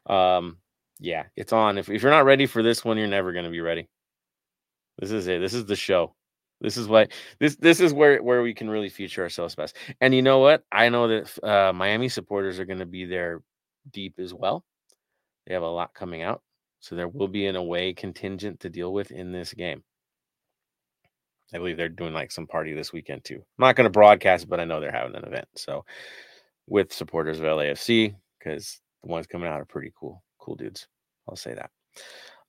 Um, yeah, it's on. If, if you're not ready for this one, you're never going to be ready. This is it. This is the show. This is what this this is where where we can really feature ourselves best. And you know what? I know that uh, Miami supporters are going to be there deep as well. They have a lot coming out, so there will be an away contingent to deal with in this game. I believe they're doing like some party this weekend too. I'm not going to broadcast, but I know they're having an event. So with supporters of LAFC, because the ones coming out are pretty cool, cool dudes. I'll say that.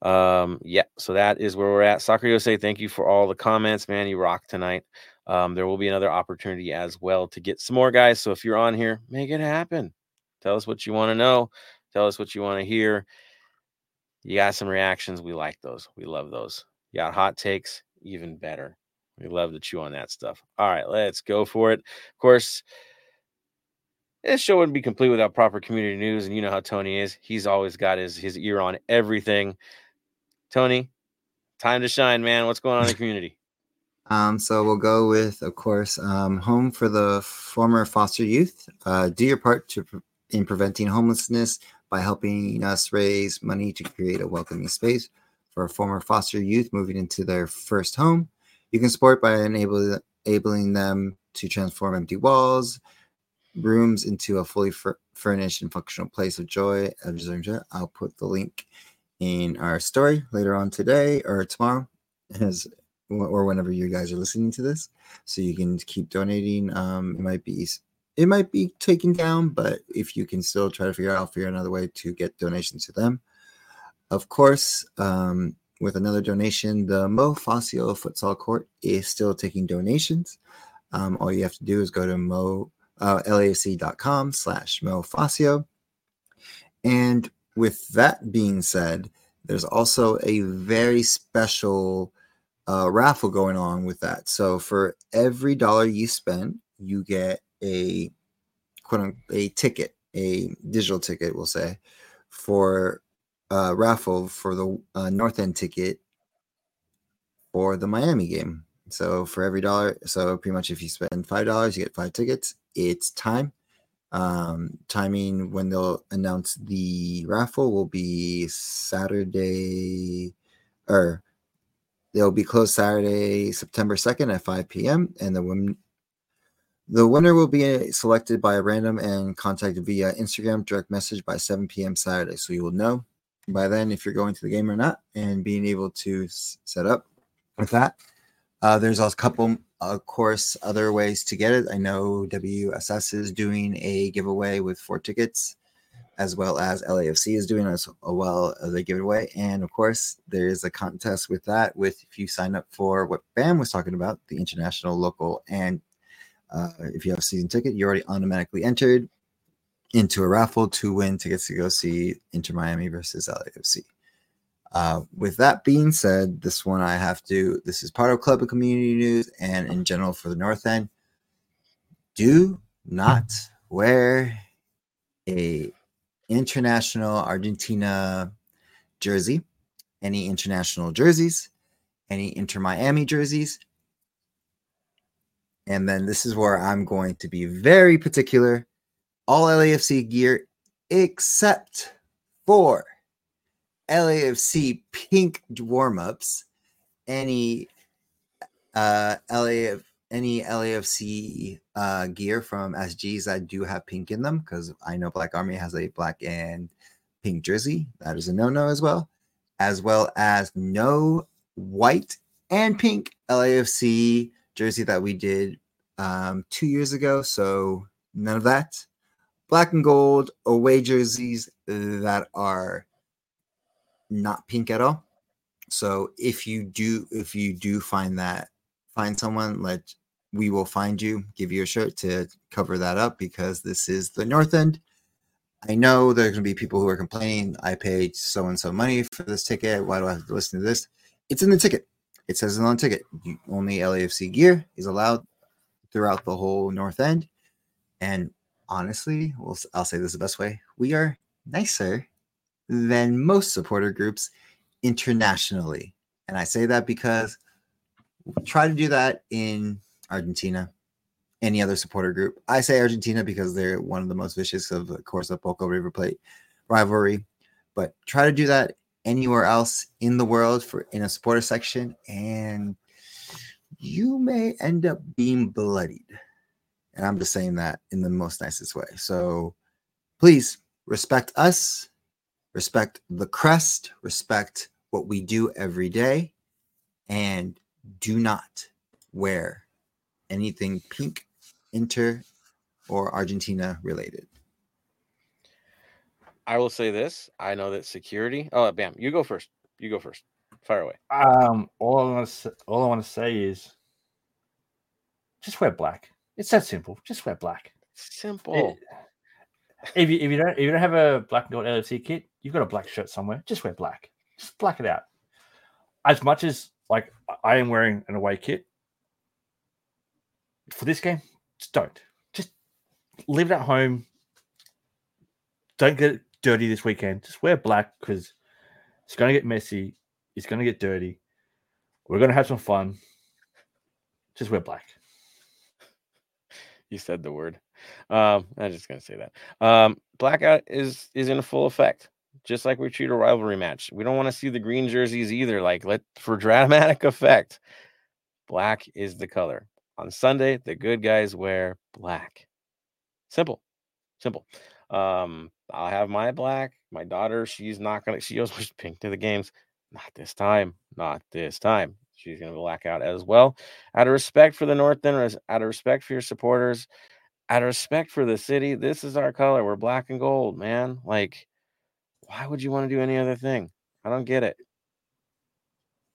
Um, yeah, so that is where we're at. Soccer USA, thank you for all the comments, man. You rock tonight. Um, there will be another opportunity as well to get some more guys. So if you're on here, make it happen. Tell us what you want to know. Tell us what you want to hear. You got some reactions. We like those. We love those. You got hot takes, even better. We love to chew on that stuff. All right, let's go for it. Of course, this show wouldn't be complete without proper community news, and you know how Tony is. He's always got his his ear on everything. Tony, time to shine, man. What's going on in the community? Um, so we'll go with, of course, um, home for the former foster youth. Uh, do your part to in preventing homelessness by helping us raise money to create a welcoming space for a former foster youth moving into their first home. You can support by enabling enabling them to transform empty walls, rooms into a fully fur- furnished and functional place of joy. I'll put the link in our story later on today or tomorrow, as or whenever you guys are listening to this, so you can keep donating. Um, it might be it might be taken down, but if you can still try to figure out, I'll figure another way to get donations to them. Of course, um, with another donation, the Mo Facio Futsal Court is still taking donations. Um, all you have to do is go to mo uh, lafc.com slash Mo Facio. And with that being said, there's also a very special uh, raffle going on with that. So for every dollar you spend, you get a quote unquote, a ticket, a digital ticket, we'll say, for uh, raffle for the uh, North End ticket for the Miami game. So for every dollar, so pretty much if you spend five dollars, you get five tickets. It's time. Um, timing when they'll announce the raffle will be Saturday, or they'll be closed Saturday, September second at five p.m. And the women, the winner will be selected by a random and contacted via Instagram direct message by seven p.m. Saturday. So you will know by then if you're going to the game or not, and being able to s- set up with that. Uh, there's a couple, of course, other ways to get it. I know WSS is doing a giveaway with four tickets, as well as LAFC is doing as well as a giveaway. And of course, there is a contest with that. With if you sign up for what Bam was talking about, the international, local, and uh, if you have a season ticket, you're already automatically entered into a raffle to win tickets to go see Inter Miami versus LAFC. Uh, with that being said, this one I have to. This is part of Club of Community News and in general for the North End. Do not wear a international Argentina jersey, any international jerseys, any Inter Miami jerseys. And then this is where I'm going to be very particular. All LAFC gear except for LAFC pink warm ups, any uh LAF any LAFC uh gear from SGs that do have pink in them because I know Black Army has a black and pink jersey. That is a no-no as well, as well as no white and pink LAFC jersey that we did um two years ago. So none of that. Black and gold away jerseys that are not pink at all. So if you do if you do find that find someone let we will find you, give you a shirt to cover that up because this is the north end. I know there's gonna be people who are complaining, I paid so and so money for this ticket. Why do I have to listen to this? It's in the ticket. It says it on the ticket. Only LAFC gear is allowed throughout the whole north end. And honestly, we'll, I'll say this the best way. We are nicer than most supporter groups internationally. And I say that because try to do that in Argentina, any other supporter group. I say Argentina because they're one of the most vicious of, of course, the Boca River Plate rivalry. But try to do that anywhere else in the world for in a supporter section, and you may end up being bloodied. And I'm just saying that in the most nicest way. So please respect us, respect the crest, respect what we do every day, and do not wear anything pink, Inter, or Argentina related. I will say this. I know that security. Oh, bam! You go first. You go first. Fire away. Um, all I want to all I want to say is just wear black. It's that simple. Just wear black. Simple. It- if you if you don't if you don't have a black and gold LFC kit, you've got a black shirt somewhere. Just wear black. Just black it out. As much as like I am wearing an away kit for this game, just don't. Just leave it at home. Don't get it dirty this weekend. Just wear black because it's going to get messy. It's going to get dirty. We're going to have some fun. Just wear black. You said the word. Um, I'm just gonna say that. Um, blackout is is in full effect, just like we treat a rivalry match. We don't want to see the green jerseys either. Like let for dramatic effect, black is the color. On Sunday, the good guys wear black. Simple, simple. Um, I'll have my black. My daughter, she's not gonna. She always wears pink to the games. Not this time. Not this time. She's gonna black out as well. Out of respect for the North res- out of respect for your supporters, out of respect for the city, this is our color. We're black and gold, man. Like, why would you want to do any other thing? I don't get it.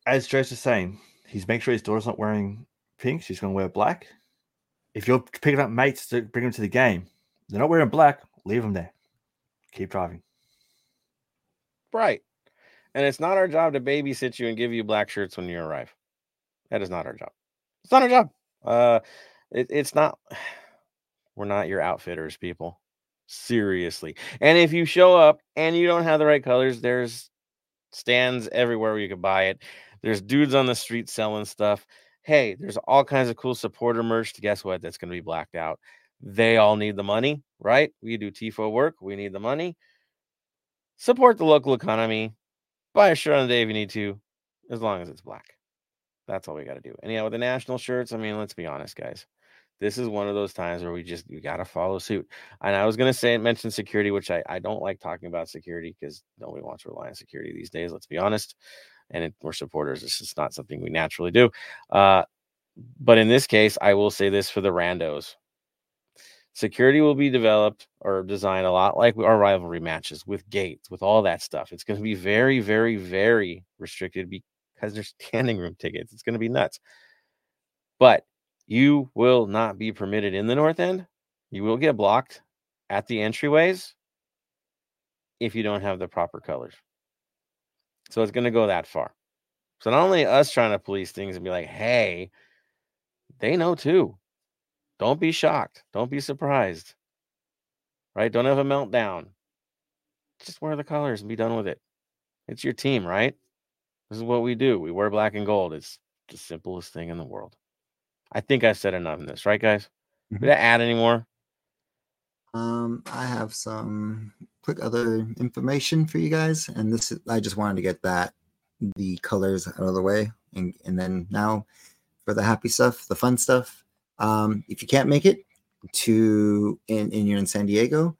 as Joe's is saying, he's making sure his daughter's not wearing pink. She's going to wear black. If you're picking up mates to bring them to the game, they're not wearing black. Leave them there. Keep driving. Right. And it's not our job to babysit you and give you black shirts when you arrive. That is not our job. It's not our job. Uh, it, it's not. We're not your outfitters, people. Seriously. And if you show up and you don't have the right colors, there's stands everywhere where you can buy it. There's dudes on the street selling stuff. Hey, there's all kinds of cool supporter merch. Guess what? That's going to be blacked out. They all need the money, right? We do TIFO work. We need the money. Support the local economy. Buy a shirt on the day if you need to, as long as it's black. That's all we got to do. And yeah, with the national shirts, I mean, let's be honest, guys. This is one of those times where we just you got to follow suit. And I was gonna say mention security, which I, I don't like talking about security because nobody wants to rely on security these days. Let's be honest. And it, we're supporters. It's just not something we naturally do. Uh, but in this case, I will say this for the randos. Security will be developed or designed a lot like our rivalry matches with gates, with all that stuff. It's going to be very, very, very restricted because there's standing room tickets. It's going to be nuts. But you will not be permitted in the north end. You will get blocked at the entryways if you don't have the proper colors. So it's going to go that far. So not only us trying to police things and be like, hey, they know too. Don't be shocked. Don't be surprised. Right? Don't have a meltdown. Just wear the colors and be done with it. It's your team, right? This is what we do. We wear black and gold. It's the simplest thing in the world. I think I've said enough in this, right, guys? Did I add any more? Um, I have some quick other information for you guys, and this is, I just wanted to get that the colors out of the way, and and then now for the happy stuff, the fun stuff. Um, if you can't make it to in in you're in San Diego,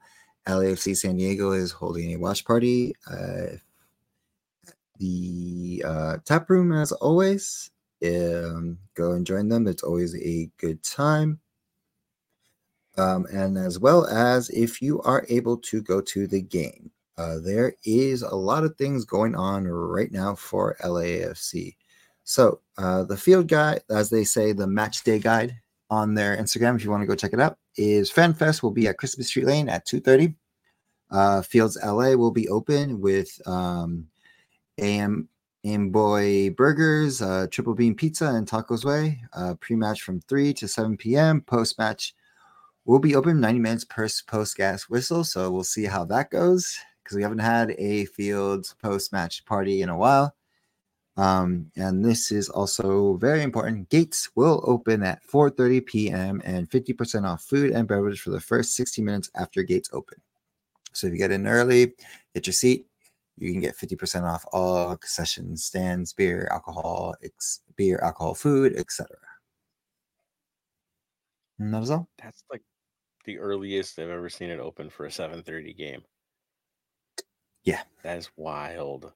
LAFC San Diego is holding a watch party. Uh, the uh, tap room, as always. Um, go and join them. It's always a good time um, and as well as if you are able to go to the game. Uh, there is a lot of things going on right now for LAFC. So uh, the field guide, as they say, the match day guide on their Instagram, if you want to go check it out, is FanFest will be at Christmas Tree Lane at 2.30. Uh, Fields LA will be open with um, AM AM Boy Burgers, uh, Triple Bean Pizza, and Tacos Way. Uh, pre-match from 3 to 7 p.m. Post-match will be open 90 minutes per post gas whistle. So we'll see how that goes. because we haven't had a Fields post match party in a while. Um, and this is also very important. Gates will open at 4:30 p.m. and 50% off food and beverage for the first 60 minutes after gates open. So if you get in early, get your seat, you can get 50% off all concessions, stands, beer, alcohol, ex- beer, alcohol, food, etc. And that all. That's like the earliest I've ever seen it open for a 7:30 game. Yeah. That is wild.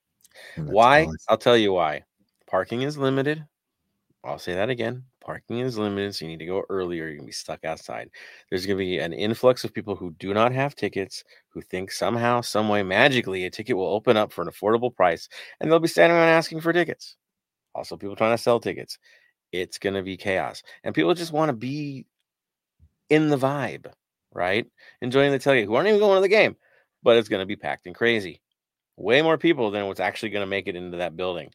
That's Why? I'll tell you why. Parking is limited. I'll say that again. Parking is limited, so you need to go early or you're gonna be stuck outside. There's gonna be an influx of people who do not have tickets, who think somehow, some way, magically, a ticket will open up for an affordable price, and they'll be standing around asking for tickets. Also, people trying to sell tickets. It's gonna be chaos, and people just want to be in the vibe, right? Enjoying the tailgate, who aren't even going to the game, but it's gonna be packed and crazy way more people than what's actually to make it into that building.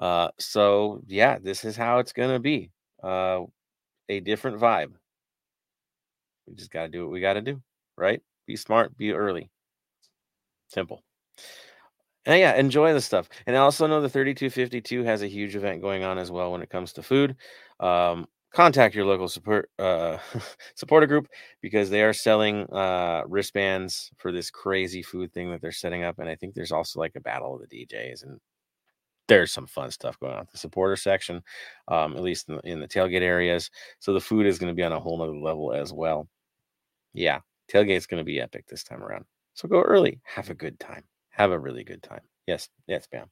Uh, so yeah, this is how it's to be. Uh, a different vibe. We just got to do what we got to do, right? Be smart, be early. Simple. And yeah, enjoy the stuff. And I also know the 3252 has a huge event going on as well when it comes to food. Um, contact your local support uh, supporter group because they are selling uh, wristbands for this crazy food thing that they're setting up. And I think there's also like a battle of the DJs and there's some fun stuff going on at the supporter section, um, at least in the, in the tailgate areas. So the food is going to be on a whole nother level as well. Yeah, tailgate's going to be epic this time around. So go early, have a good time, have a really good time. Yes, yes, Bam.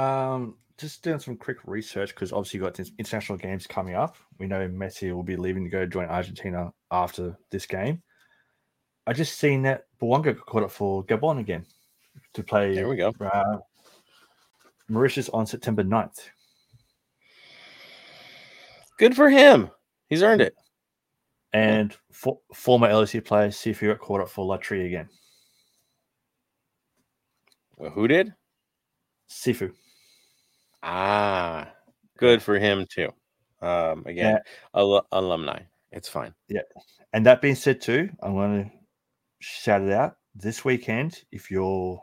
Um, just doing some quick research because obviously you got international games coming up. We know Messi will be leaving to go join Argentina after this game. I just seen that got caught up for Gabon again to play There we go. uh, Mauritius on September 9th. Good for him. He's earned it. And for, former LSU player Cifu got caught up for La Tri again. Well, who did? Cifu. Ah, good for him too. Um, again, al- alumni. It's fine. Yeah. And that being said, too, I'm going to shout it out this weekend. If you're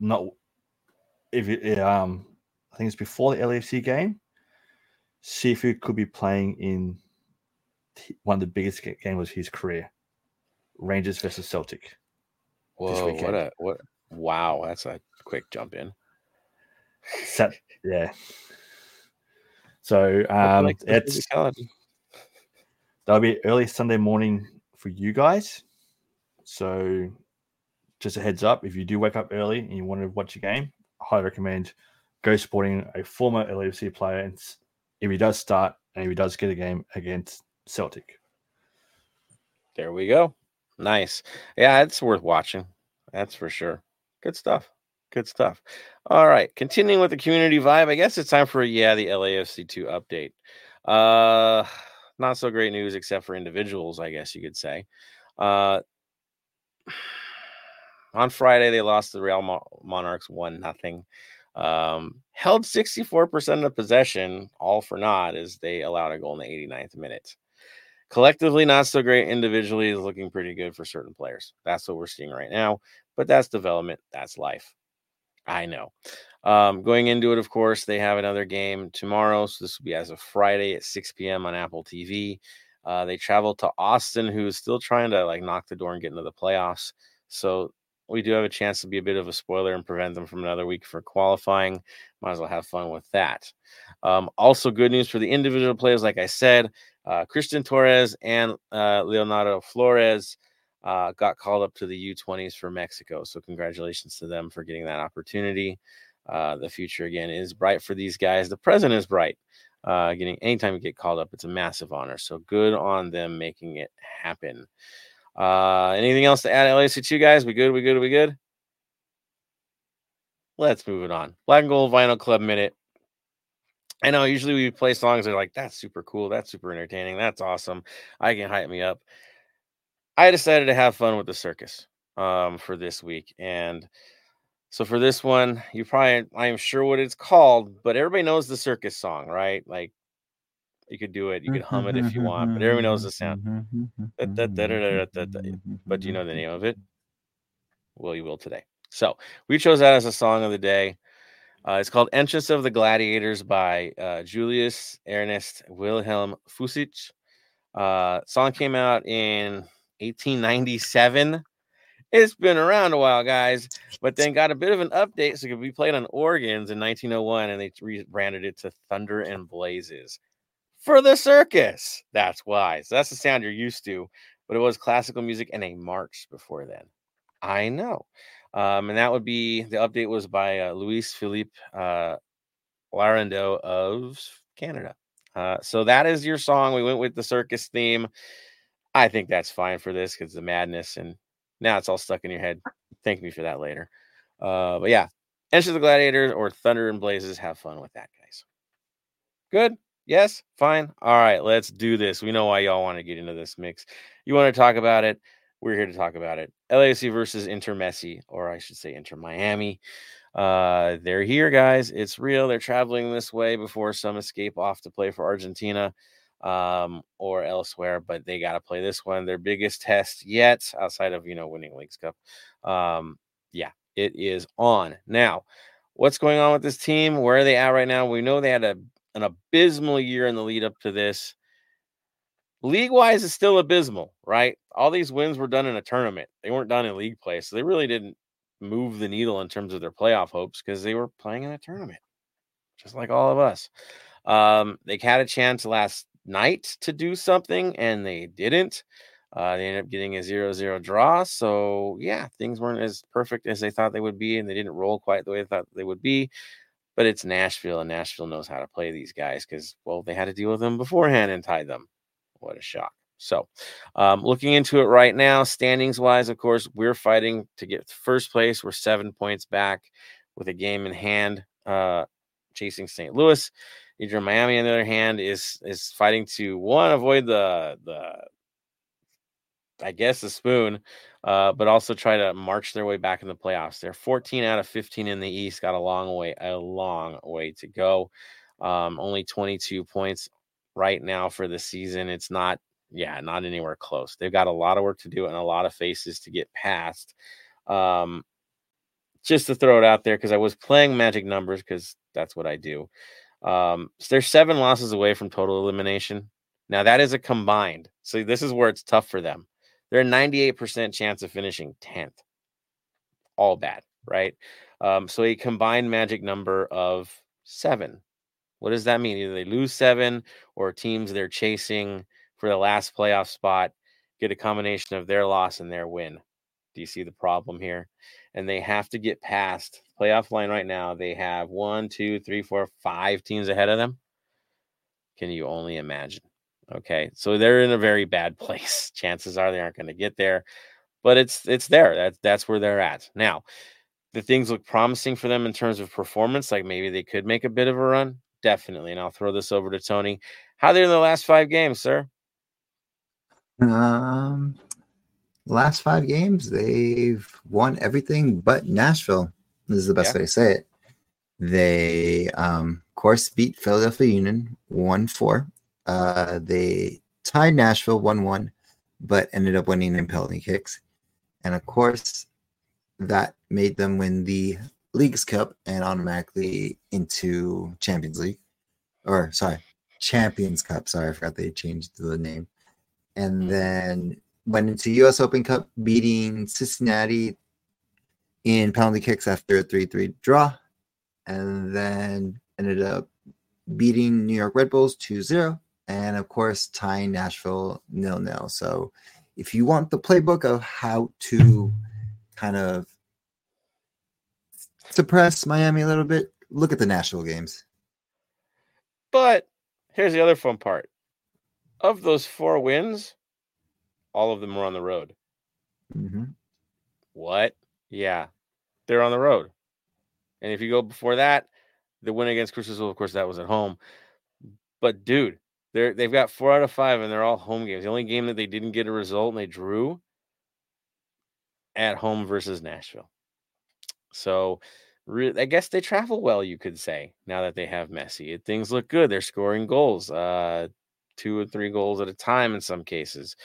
not, if it, um, I think it's before the LAFC game, Cifu could be playing in one of the biggest ga- games of his career, Rangers versus Celtic. Whoa, what a what? Wow, that's a quick jump in. Yeah. So um, like it's that'll be early Sunday morning for you guys. So, just a heads up if you do wake up early and you want to watch a game, highly recommend go supporting a former LFC player. And if he does start and if he does get a game against Celtic, There we go. Nice. Yeah, it's worth watching. That's for sure. Good stuff. Good stuff. All right. Continuing with the community vibe, I guess it's time for yeah, the LAFC 2 update. Uh not so great news except for individuals, I guess you could say. Uh on Friday they lost the Real Mo- Monarchs 1 nothing. Um held 64% of possession all for naught as they allowed a goal in the 89th minute. Collectively not so great individually is looking pretty good for certain players. That's what we're seeing right now but that's development that's life. I know. Um, going into it of course they have another game tomorrow so this will be as of friday at 6 p.m on apple tv uh, they travel to austin who's still trying to like knock the door and get into the playoffs. So we do have a chance to be a bit of a spoiler and prevent them from another week for qualifying might as well have fun with that um, also good news for the individual players like i said uh, Cristian Torres and uh, Leonardo Flores uh, got called up to the U20s for Mexico. So, congratulations to them for getting that opportunity. Uh, the future again is bright for these guys. The present is bright. Uh, getting anytime you get called up, it's a massive honor. So, good on them making it happen. Uh, anything else to add, LAC2 guys? We good? We good? We good? Let's move it on. Black and Gold Vinyl Club Minute. I know usually we play songs that are like, that's super cool. That's super entertaining. That's awesome. I can hype me up. I decided to have fun with the circus um, for this week. And so for this one, you probably, I am sure what it's called, but everybody knows the circus song, right? Like you could do it, you could hum it if you want, but everyone knows the sound. But do you know the name of it? Well, you will today. So we chose that as a song of the day. Uh, it's called Entrance of the Gladiators by uh, Julius Ernest Wilhelm Fučík. Uh, song came out in 1897. It's been around a while, guys, but then got a bit of an update so it could be played on organs in 1901, and they rebranded it to Thunder and Blazes for the circus. That's why. So that's the sound you're used to, but it was classical music and a march before then. I know. Um, and that would be the update was by uh, Louis Philippe uh, Laurendeau of Canada. Uh, so that is your song. We went with the circus theme. I think that's fine for this because the madness, and now it's all stuck in your head. Thank me for that later. Uh, but yeah, Enter the Gladiators or Thunder and Blazes. Have fun with that, guys. Good. Yes, fine. All right, let's do this. We know why y'all want to get into this mix. You want to talk about it. We're here to talk about it. LAFC versus Inter Messi, or I should say Inter Miami. Uh, they're here, guys. It's real. They're traveling this way before some escape off to play for Argentina um, or elsewhere, but they got to play this one, their biggest test yet, outside of you know winning Leagues Cup. Um, yeah, it is on now. What's going on with this team? Where are they at right now? We know they had a an abysmal year in the lead up to this league wise is still abysmal, right? All these wins were done in a tournament. They weren't done in league play. So they really didn't move the needle in terms of their playoff hopes because they were playing in a tournament, just like all of us. Um, they had a chance last night to do something and they didn't. Uh, they ended up getting a zero zero draw. So, yeah, things weren't as perfect as they thought they would be, and they didn't roll quite the way they thought they would be. But it's Nashville, and Nashville knows how to play these guys because, well, they had to deal with them beforehand and tie them. What a shock. So, um, looking into it right now, standings wise, of course, we're fighting to get first place. We're seven points back with a game in hand, uh, chasing St. Louis. Inter Miami, on the other hand, is is fighting to one avoid the the I guess the spoon, uh, but also try to march their way back in the playoffs. They're 14 out of 15 in the East. Got a long way, a long way to go. Um, only 22 points right now for the season. It's not, yeah, not anywhere close. They've got a lot of work to do and a lot of faces to get past. Um, just to throw it out there because I was playing magic numbers because that's what I do. Um, so they're seven losses away from total elimination. Now that is a combined. So this is where it's tough for them. They're a 98% chance of finishing 10th. All bad, right? Um, so a combined magic number of seven. What does that mean? Either they lose seven or teams they're chasing for the last playoff spot get a combination of their loss and their win. Do you see the problem here? And they have to get past playoff line right now. They have one, two, three, four, five teams ahead of them. Can you only imagine? Okay, so they're in a very bad place. Chances are they aren't going to get there, but it's it's there. That's that's where they're at now. The things look promising for them in terms of performance. Like maybe they could make a bit of a run. Definitely. And I'll throw this over to Tony. How they in the last five games, sir? Um, last five games, they've won everything but Nashville. This is the best yeah. way to say it. They, um, of course, beat Philadelphia Union 1 4. Uh, they tied Nashville 1 1, but ended up winning in penalty kicks. And of course, that made them win the Leagues Cup and automatically into Champions League. Or sorry, Champions Cup. Sorry, I forgot they changed the name. And then went into US Open Cup, beating Cincinnati in penalty kicks after a 3 3 draw. And then ended up beating New York Red Bulls 2 0. And of course, tying Nashville nil nil. So if you want the playbook of how to kind of suppress Miami a little bit, look at the Nashville games. But here's the other fun part. Of those four wins, all of them were on the road. Mm-hmm. What? Yeah, they're on the road. And if you go before that, the win against Azul, of course, that was at home. But dude, they're they've got four out of five, and they're all home games. The only game that they didn't get a result and they drew at home versus Nashville. So I guess they travel well, you could say, now that they have Messi. Things look good. They're scoring goals, uh, two or three goals at a time in some cases.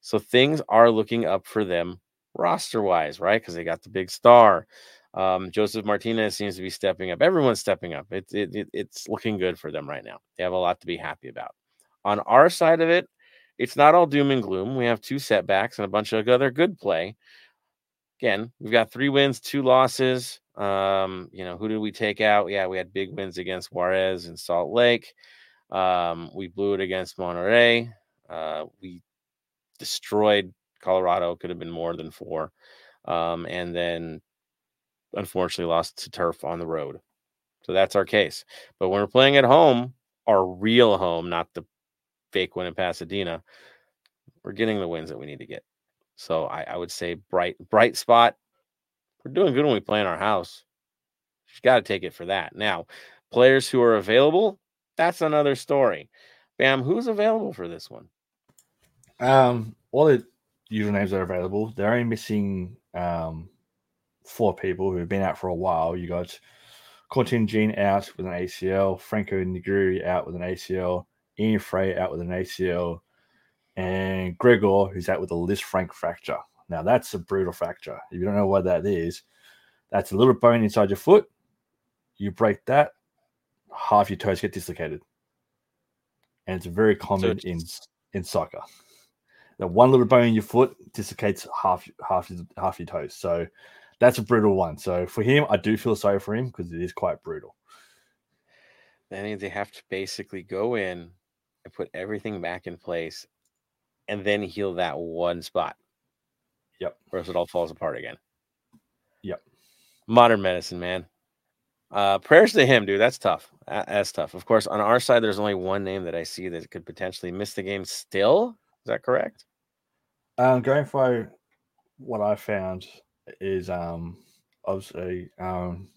So things are looking up for them roster wise, right? Because they got the big star. Um, Josef Martinez seems to be stepping up. Everyone's stepping up. It, it, it, it's looking good for them right now. They have a lot to be happy about. On our side of it, it's not all doom and gloom. We have two setbacks and a bunch of other good play. Again, we've got three wins, two losses. Um, you know, who did we take out? Yeah, we had big wins against Juarez and Salt Lake. Um, we blew it against Monterrey. Uh, we destroyed Colorado. Could have been more than four. Um, and then unfortunately lost to turf on the road. So that's our case. But when we're playing at home, our real home, not the fake win in Pasadena, we're getting the wins that we need to get. So I, I would say bright, bright spot. We're doing good when we play in our house. You got to take it for that. Now, players who are available, that's another story. Bam, who's available for this one? Um, all the usual names are available. They're only missing um four people who've been out for a while. You got Quentin Jean out with an ACL, Franco Negri out with an ACL, Ian Fray out with an ACL, and Gregore who's out with a Lisfranc fracture. Now that's a brutal fracture. If you don't know what that is, that's a little bone inside your foot. You break that, half your toes get dislocated, and it's very common So in in soccer. The one little bone in your foot dislocates half half your- half your toes. So that's a brutal one. So for him, I do feel sorry for him because it is quite brutal. That means they have to basically go in put everything back in place and then heal that one spot. Yep. Or else it all falls apart again. Yep. Modern medicine, man. Uh, prayers to him, dude. That's tough. That- That's tough. Of course, on our side, there's only one name that I see that could potentially miss the game still. Is that correct? Um, going for what I found is um obviously um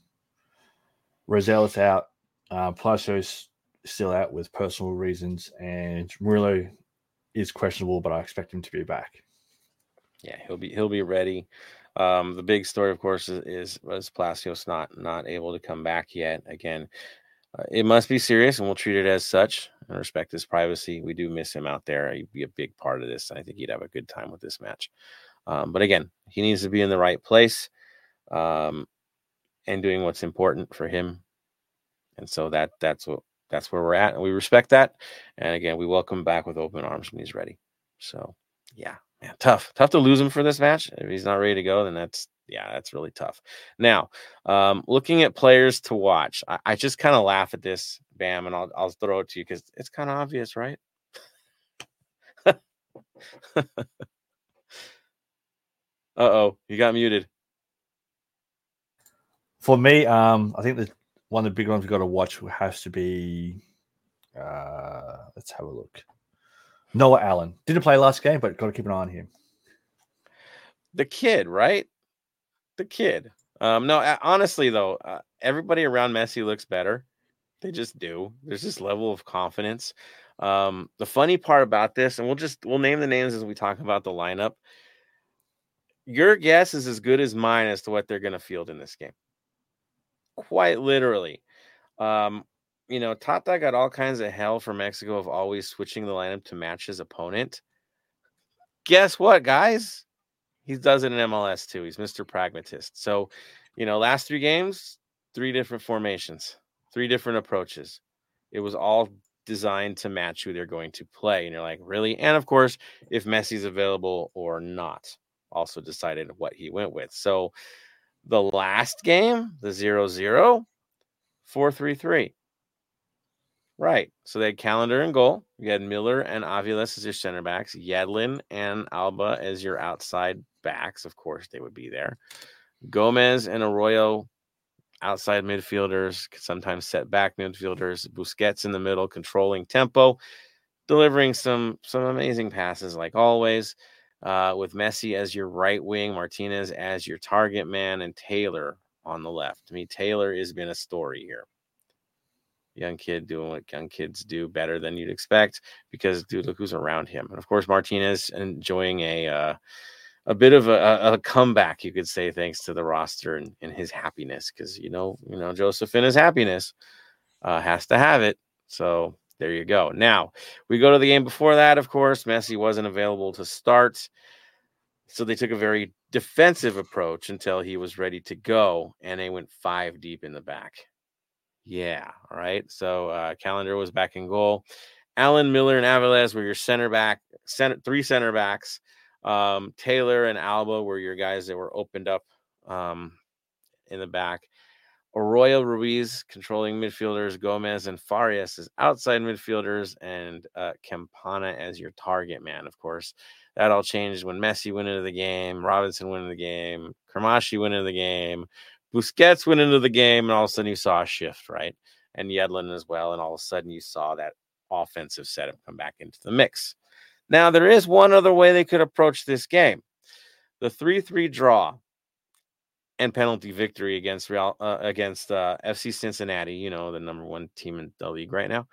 Roselle's out, uh, Palacio's still out with personal reasons, and Murillo is questionable, but I expect him to be back. Yeah, he'll be he'll be ready. Um, the big story, of course, is, is was Palacios not not able to come back yet. Again, uh, it must be serious, and we'll treat it as such and respect his privacy. We do miss him out there. He'd be a big part of this. I think he'd have a good time with this match. Um, but again, he needs to be in the right place um, and doing what's important for him. And so that that's what that's where we're at, and we respect that. And again, we welcome back with open arms when he's ready. So yeah, man, tough, tough to lose him for this match. If he's not ready to go, then that's yeah, that's really tough. Now, um, looking at players to watch, I, I just kind of laugh at this, Bam, and I'll I'll throw it to you because it's kind of obvious, right? uh oh, you got muted. For me, um, I think the one of the big ones we've got to watch has to be. Uh, let's have a look. Noah Allen didn't play last game, but got to keep an eye on him. the kid, right? The kid. Um, no, honestly though, uh, everybody around Messi looks better. They just do. There's this level of confidence. Um, the funny part about this, and we'll just we'll name the names as we talk about the lineup. Your guess is as good as mine as to what they're going to field in this game. Quite literally. Um, you know, Tata got all kinds of hell for Mexico of always switching the lineup to match his opponent. Guess what, guys? he does it in MLS too. He's Mr. Pragmatist. So, you know, last three games, three different formations, three different approaches. It was all designed to match who they're going to play. And you're like, really? And of course, if Messi's available or not, also decided what he went with. So the last game, the 0 0, 4 3 3. Right. So they had Callender and goal. You had Miller and Aviles as your center backs, Yedlin and Alba as your outside backs. Of course, they would be there. Gomez and Arroyo, outside midfielders, sometimes set back midfielders. Busquets in the middle, controlling tempo, delivering some some amazing passes like always. Uh, with Messi as your right wing, Martinez as your target man, and Taylor on the left. I mean, Taylor has been a story here. Young kid doing what young kids do better than you'd expect because dude look who's around him. And of course martinez enjoying a uh, a bit of a, a comeback you could say thanks to the roster and, and his happiness because you know you know Josef and his happiness uh, has to have it. So there you go now we go to the game before that of course messi wasn't available to start so they took a very defensive approach until he was ready to go, and they went five deep in the back. Yeah, all right. So uh, Callender was back in goal. Allen Miller and Aviles were your center back, center three center backs. Um, Taylor and Alba were your guys that were opened up um, in the back. Arroyo Ruiz controlling midfielders, Gomez and Farias as outside midfielders, and uh, Campana as your target man. Of course, that all changed when Messi went into the game, Robinson went into the game, Cremaschi went into the game, Busquets went into the game, and all of a sudden you saw a shift, right? And Yedlin as well, and all of a sudden you saw that offensive setup come back into the mix. Now there is one other way they could approach this game: the three-three draw and penalty victory against Real uh, against uh, FC Cincinnati, you know, the number one team in the league right now,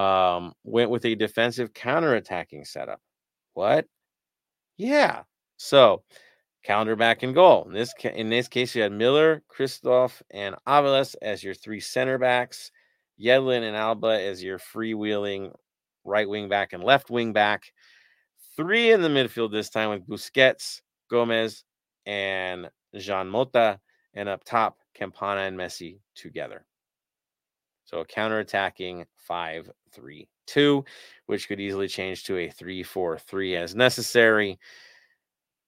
um, went with a defensive counter-attacking setup. What? Yeah. So Callender back in goal. In this ca- in this case, you had Miller, Christoph, and Aviles as your three center backs. Yedlin and Alba as your freewheeling right wing back and left wing back. Three in the midfield this time with Busquets, Gomez, and Jean Mota, and up top, Campana and Messi together. So a counter-attacking 5-3-2, which could easily change to a 3-4-3 as necessary.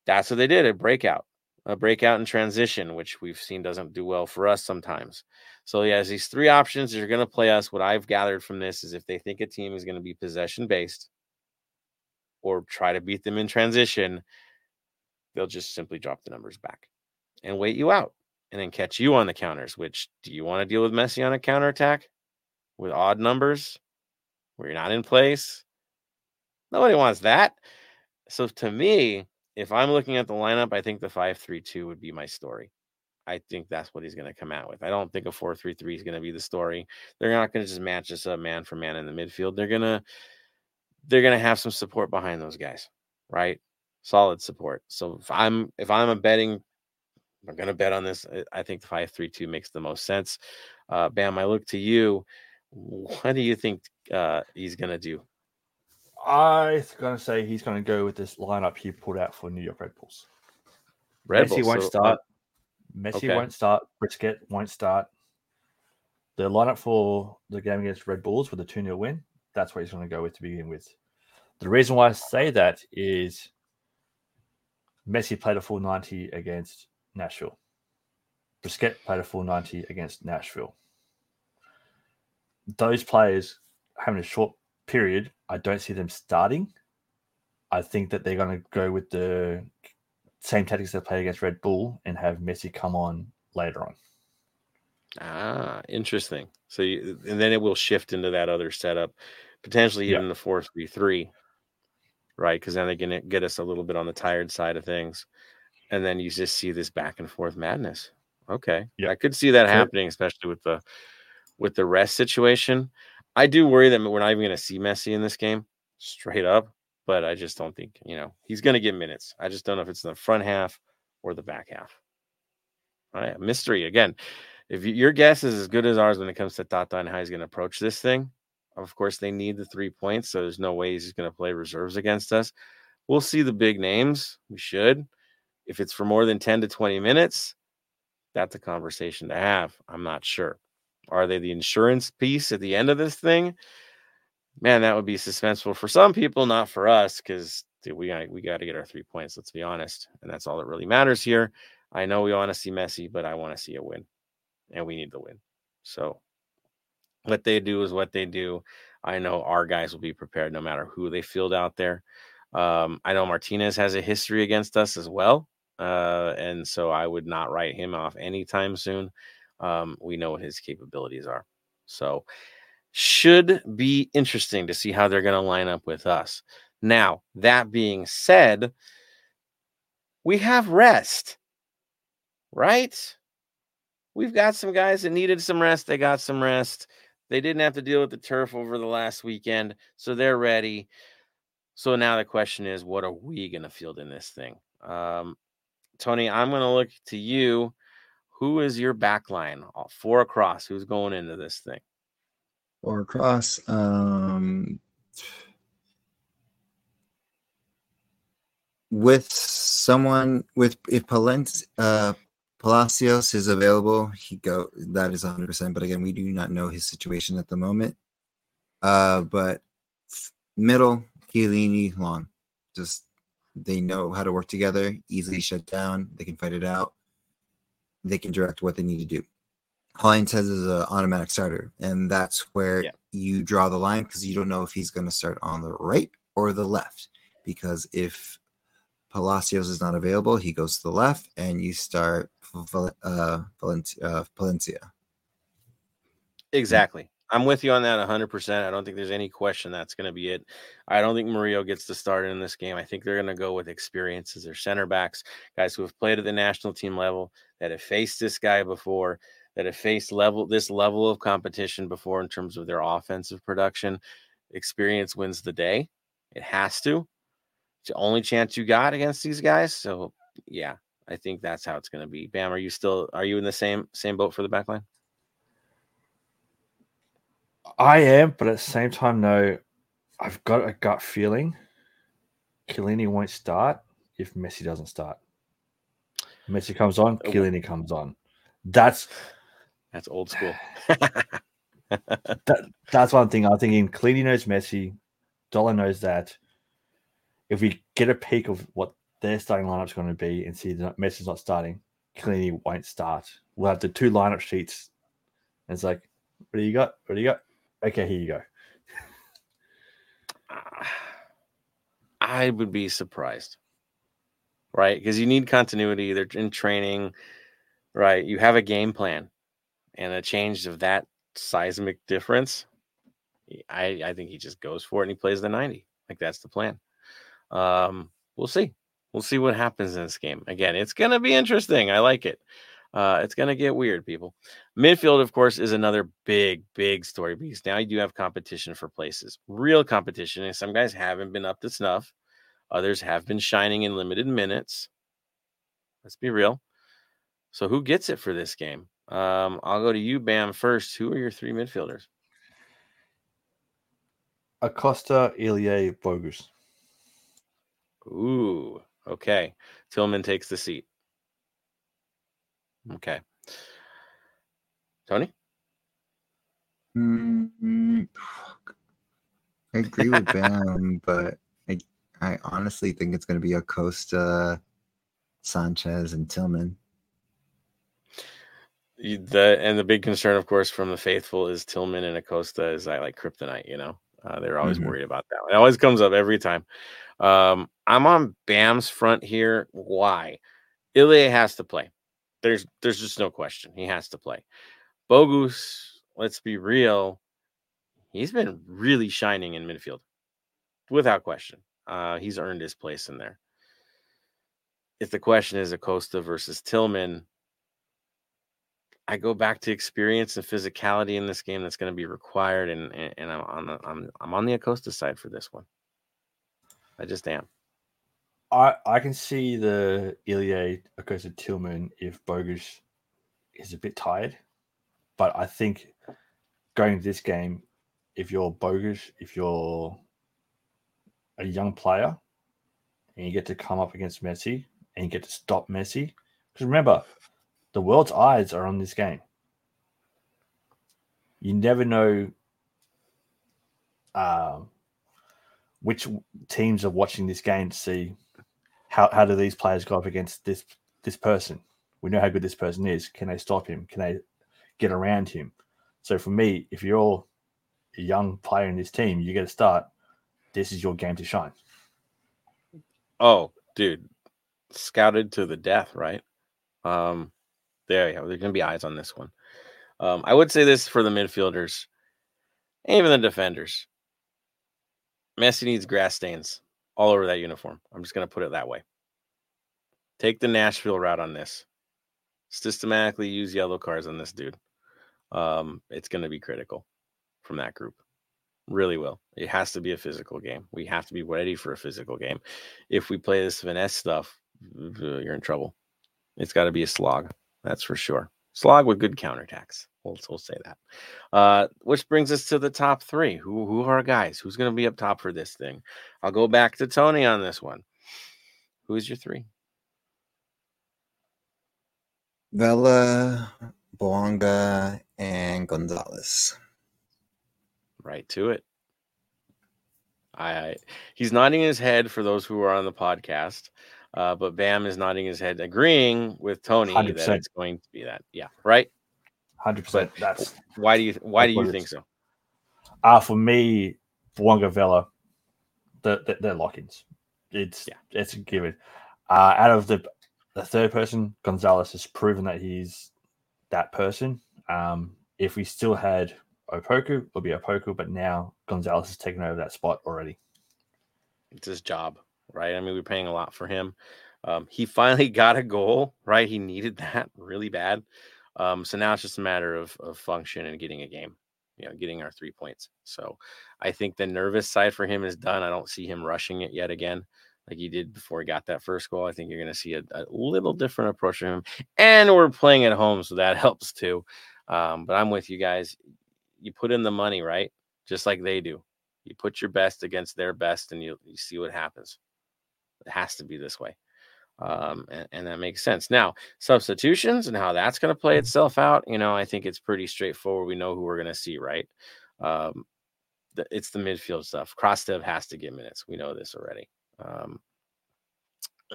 That's what they did, a breakout. A breakout in transition, which we've seen doesn't do well for us sometimes. So he has these three options. They're going to play us. What I've gathered from this is if they think a team is going to be possession based or try to beat them in transition, they'll just simply drop the numbers back and wait you out and then catch you on the counters. Which do you want to deal with Messi on a counter attack with odd numbers where you're not in place? Nobody wants that. So to me, if I'm looking at the lineup, I think the 5-3-2 would be my story. I think that's what he's going to come out with. I don't think a 4-3-3 is going to be the story. They're not going to just match us up man for man in the midfield. They're going to they're going to have some support behind those guys, right? Solid support. So if I'm if I'm a betting I'm going to bet on this. I think the 5-3-2 makes the most sense. Uh, Bam, I look to you. What do you think uh, he's going to do? I'm going to say he's going to go with this lineup he pulled out for New York Red Bulls. Red Messi Bulls, won't so, uh, start. Messi okay. won't start. Busquets won't start. The lineup for the game against Red Bulls with a 2 0 win, that's what he's going to go with to begin with. The reason why I say that is Messi played a full 90 against Nashville. Busquets played a full 90 against Nashville. Those players having a short period, I don't see them starting. I think that they're going to go with the same tactics they played against Red Bull and have Messi come on later on. Ah, interesting. So, you, and then it will shift into that other setup, potentially Yeah. even the four three three, right? Because then they're gonna get us a little bit on the tired side of things, and then you just see this back and forth madness. Okay, Yeah. I could see that happening, especially with the with the rest situation. I do worry that we're not even going to see Messi in this game, straight up. But I just don't think you know he's going to get minutes. I just don't know if it's in the front half or the back half. All right, mystery again. If y- your guess is as good as ours when it comes to Tata and how he's going to approach this thing, of course they need the three points, so there's no way he's going to play reserves against us. We'll see the big names. We should. If it's for more than 10 to 20 minutes, that's a conversation to have. I'm not sure. Are they the insurance piece at the end of this thing? Man, that would be suspenseful for some people, not for us, because we got we got to get our three points. Let's be honest, and that's all that really matters here. I know we want to see Messi, but I want to see a win, and we need the win. So, what they do is what they do. I know our guys will be prepared no matter who they field out there. Um, I know Martinez has a history against us as well, uh, and so I would not write him off anytime soon. Um, we know what his capabilities are, so should be interesting to see how they're going to line up with us. Now, that being said, we have rest, right? We've got some guys that needed some rest. They got some rest. They didn't have to deal with the turf over the last weekend, so they're ready. So now the question is, what are we going to field in this thing? Um, Tony, I'm going to look to you. Who is your back line? All Four across. Who's going into this thing? Or across. Um, with someone with if Palent, uh, Palacios is available, he go that is 100. percent But again, we do not know his situation at the moment. Uh, but middle, Chiellini, long, just they know how to work together, easily shut down. They can fight it out. They can direct what they need to do. Hines says is an automatic starter, and that's where Yeah. you draw the line because you don't know if he's going to start on the right or the left. Because if Palacios is not available, he goes to the left, and you start uh, Palencia. Uh, Palencia. Exactly. I'm with you on that 100%. I don't think there's any question that's going to be it. I don't think Murillo gets to start in this game. I think they're going to go with experience as their center backs, guys who have played at the national team level, that have faced this guy before, that have faced level this level of competition before in terms of their offensive production. Experience wins the day. It has to. It's the only chance you got against these guys. So yeah, I think that's how it's going to be. Bam, are you still are you in the same same boat for the back line? I am, but at the same time, no, I've got a gut feeling Chiellini won't start if Messi doesn't start. Messi comes on, Oh. Chiellini comes on. That's That's old school. that, that's one thing. I'm thinking Chiellini knows Messi. Dolo knows that. If we get a peek of what their starting lineup's going to be and see that Messi's not starting, Chiellini won't start. We'll have the two lineup sheets. And it's like, what do you got? What do you got? Okay, here you go. I would be surprised, right? Because you need continuity. They're in training, right? You have a game plan, and a change of that seismic difference. I I think he just goes for it and he plays the ninety. Like that's the plan. Um, we'll see. We'll see what happens in this game. Again, it's gonna be interesting. I like it. Uh, it's gonna get weird, people. Midfield, of course, is another big, big story because now you do have competition for places, real competition. And some guys haven't been up to snuff, others have been shining in limited minutes. Let's be real. So, who gets it for this game? Um, I'll go to you, Bam, first. Who are your three midfielders? Acosta, Ilie, Bogusz. Ooh, okay. Tillman takes the seat. Okay. Tony? Mm, fuck. I agree with Bam, but I, I honestly think it's going to be Acosta, Sanchez, and Tillman. The and the big concern, of course, from the faithful is Tillman and Acosta is I like kryptonite. You know, uh, they're always Mhm. worried about that. It always comes up every time. Um, I'm on Bam's front here. Why? Ilie has to play. There's there's just no question. He has to play. Bogusz, let's be real. He's been really shining in midfield, without question. Uh, he's earned his place in there. If the question is Acosta versus Tillman, I go back to experience and physicality in this game that's going to be required, and and, and I'm on the I'm I'm on the Acosta side for this one. I just am. I, I can see the Ilie Acosta Tillman if Bogusz is a bit tired. But I think going to this game, if you're Bogusz, if you're a young player and you get to come up against Messi and you get to stop Messi, because remember, the world's eyes are on this game. You never know um, which teams are watching this game to see how, how do these players go up against this this person. We know how good this person is. Can they stop him? Can they get around him? So for me, if you're a young player in this team, you get a start. This is your game to shine. Oh, dude, scouted to the death, right? Um, there you go. There's gonna be eyes on this one. Um, I would say this for the midfielders, even the defenders. Messi needs grass stains all over that uniform. I'm just gonna put it that way. Take the Nashville route on this. Systematically use yellow cards on this dude. Um, it's gonna be critical from that group. Really will. It has to be a physical game. We have to be ready for a physical game if we play this finesse stuff, you're in trouble. It's got to be a slog, that's for sure. Slog with good counterattacks. We'll, we'll say that. Uh, which brings us to the top three. Who who are our guys? Who's going to be up top for this thing? I'll go back to Tony on this one. Who is your three? Vela, Bouanga, and Gonzalez. Right to it. I he's nodding his head for those who are on the podcast, uh, but Bam is nodding his head, agreeing with Tony 100%. that it's going to be that. Yeah, right. Hundred percent. That's why do you why do you think so? Uh for me, Bouanga Vela, the, the, they're lock-ins. It's yeah. it's a given. Uh, out of the the third person, Gonzalez has proven that he's that person. Um, if we still had Opoku, it'll be Opoku, but now Gonzalez has taken over that spot already. It's his job, right? I mean, we're paying a lot for him. Um, he finally got a goal, right? He needed that really bad. Um, so now it's just a matter of, of function and getting a game, you know, getting our three points. So I think the nervous side for him is done. I don't see him rushing it yet again like he did before he got that first goal. I think you're going to see a, a, little different approach from him. And we're playing at home, so that helps too. Um, but I'm with you guys. You put in the money, right? Just like they do. You put your best against their best, and you, you see what happens. It has to be this way. Um, and, and, that makes sense. Now, substitutions and how that's going to play itself out, you know, I think it's pretty straightforward. We know who we're going to see, right? Um, the, it's the midfield stuff. Krastev has to get minutes. We know this already. Um,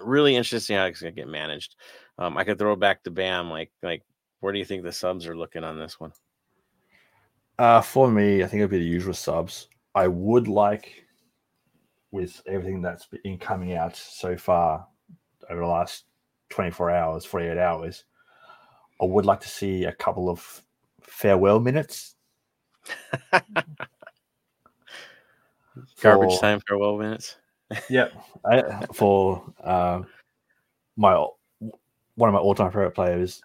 really interesting how it's to get managed. Um, I could throw back to Bam. Like, like, where do you think the subs are looking on this one? Uh, for me, I think it'd be the usual subs. I would like, with everything that's been coming out so far over the last 24 hours, 48 hours, I would like to see a couple of farewell minutes. Garbage for, time farewell minutes yeah, I, for uh, my one of my all-time favorite players,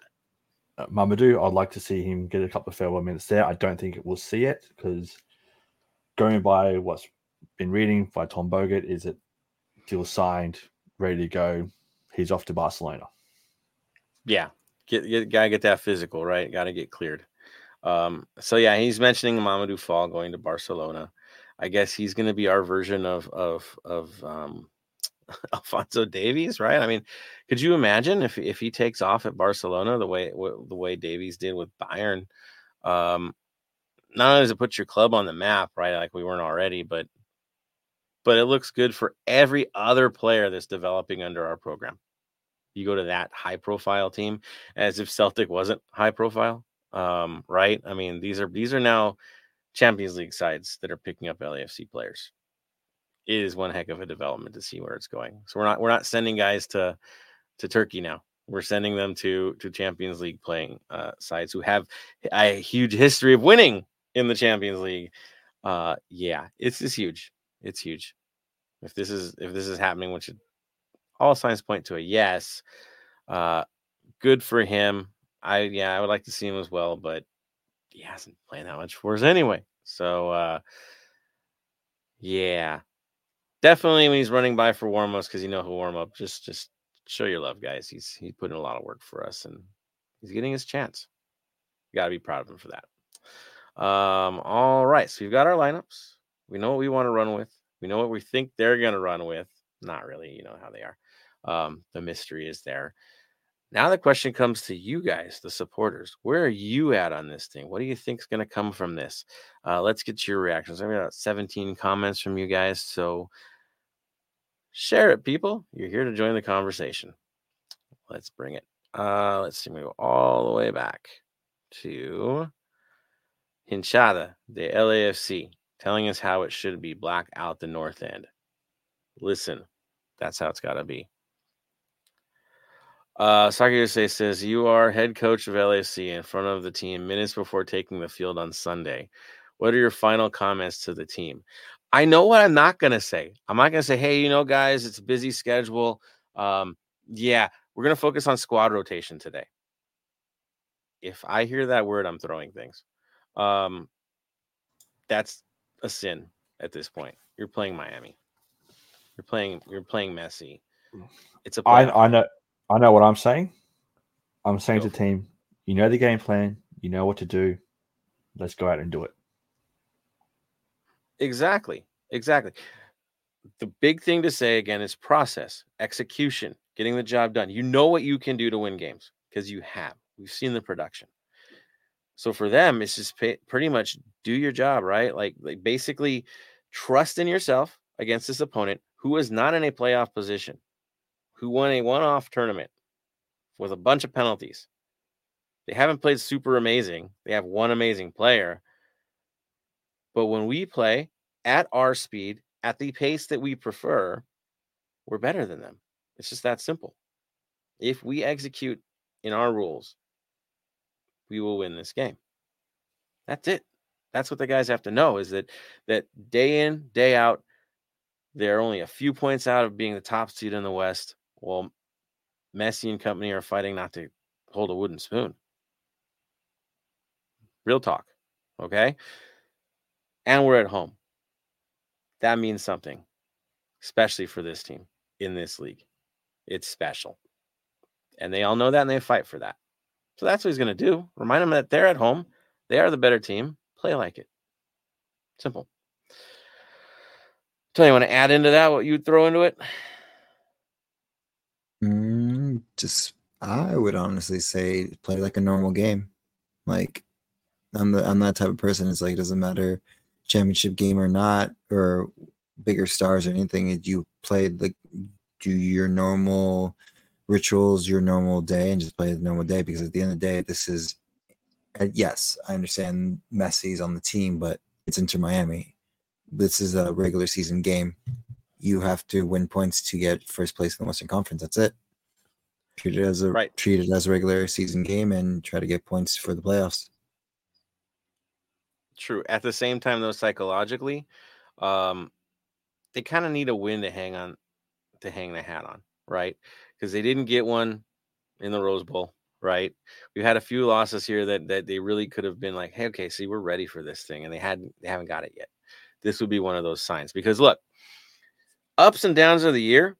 uh, Mamadou. I'd like to see him get a couple of farewell minutes there. I don't think it will see it because going by what's been reading by Tom Bogert is it deal signed, ready to go. He's off to Barcelona. Yeah, get, get gotta get that physical right. Got to get cleared. Um, so yeah, he's mentioning Mamadou Fall going to Barcelona. I guess he's going to be our version of of of um, Alphonso Davies, right? I mean, could you imagine if if he takes off at Barcelona the way the way Davies did with Bayern? Um, not only does it put your club on the map, right, like we weren't already, but but it looks good for every other player that's developing under our program. You go to that high profile team as if Celtic wasn't high profile, um, right? I mean, these are these are now Champions League sides that are picking up LAFC players. It is one heck of a development to see where it's going. So we're not we're not sending guys to to Turkey now. We're sending them to to Champions League playing uh, sides who have a huge history of winning in the Champions League. Uh, yeah, it's just huge. It's huge. If this is if this is happening, which all signs point to a yes. Uh, good for him. I yeah, I would like to see him as well, but he hasn't played that much for us anyway. So uh yeah. Definitely when he's running by for warm ups because you know he'll warm up. Just just show your love, guys. He's he's putting a lot of work for us and he's getting his chance. You gotta be proud of him for that. Um, all right. So we've got our lineups. We know what we want to run with. We know what we think they're gonna run with. Not really, you know how they are. Um, the mystery is there. Now the question comes to you guys, the supporters. Where are you at on this thing? What do you think is going to come from this? Uh, let's get your reactions. I've got 17 comments from you guys, so share it, people. You're here to join the conversation. Let's bring it. Uh, let's see. We go all the way back to Hinchada, the LAFC, telling us how it should be black out the north end. Listen, that's how it's got to be. Uh, says you are head coach of LAC in front of the team minutes before taking the field on Sunday. What are your final comments to the team? I know what I'm not going to say. I'm not going to say, hey, you know, guys, it's a busy schedule. Um, yeah, we're going to focus on squad rotation today. If I hear that word, I'm throwing things. Um, that's a sin at this point. You're playing Miami. You're playing. You're playing Messi. It's a. I, I know. I know what I'm saying. I'm saying to the team, you know the game plan, you know what to do. Let's go out and do it. Exactly. Exactly. the big thing to say again is process, execution, getting the job done. You know what you can do to win games because you have. We've seen the production. So for them, it's just pay, pretty much do your job, right? Like, like basically trust in yourself against this opponent who is not in a playoff position, who won a one-off tournament with a bunch of penalties. They haven't played super amazing. They have one amazing player. But when we play at our speed, at the pace that we prefer, we're better than them. It's just that simple. If we execute in our rules, we will win this game. That's it. That's what the guys have to know is that that day in, day out, they're only a few points out of being the top seed in the West. Well, Messi and company are fighting not to hold a wooden spoon. Real talk. Okay. And we're at home. That means something, especially for this team in this league. It's special. And they all know that and they fight for that. So that's what he's going to do. Remind them that they're at home. They are the better team. Play like it. Simple. Tell you want to add into that what you'd throw into it? Just I would honestly say play like a normal game. Like I'm the I'm that type of person. It's like it doesn't matter championship game or not, or bigger stars or anything. You play like do your normal rituals, your normal day, and just play the normal day. Because at the end of the day, this is uh, yes, I understand Messi's on the team, but it's Inter Miami. This is a regular season game. You have to win points to get first place in the Western Conference. That's it. Treat it as a right. treat it as a regular season game and try to get points for the playoffs. True. At the same time, though, psychologically, um, they kind of need a win to hang on, to hang the hat on, right? Because they didn't get one in the Rose Bowl, right? We've had a few losses here that that they really could have been like, hey, okay, see, we're ready for this thing, and they hadn't, they haven't got it yet. This would be one of those signs because look, ups and downs of the year,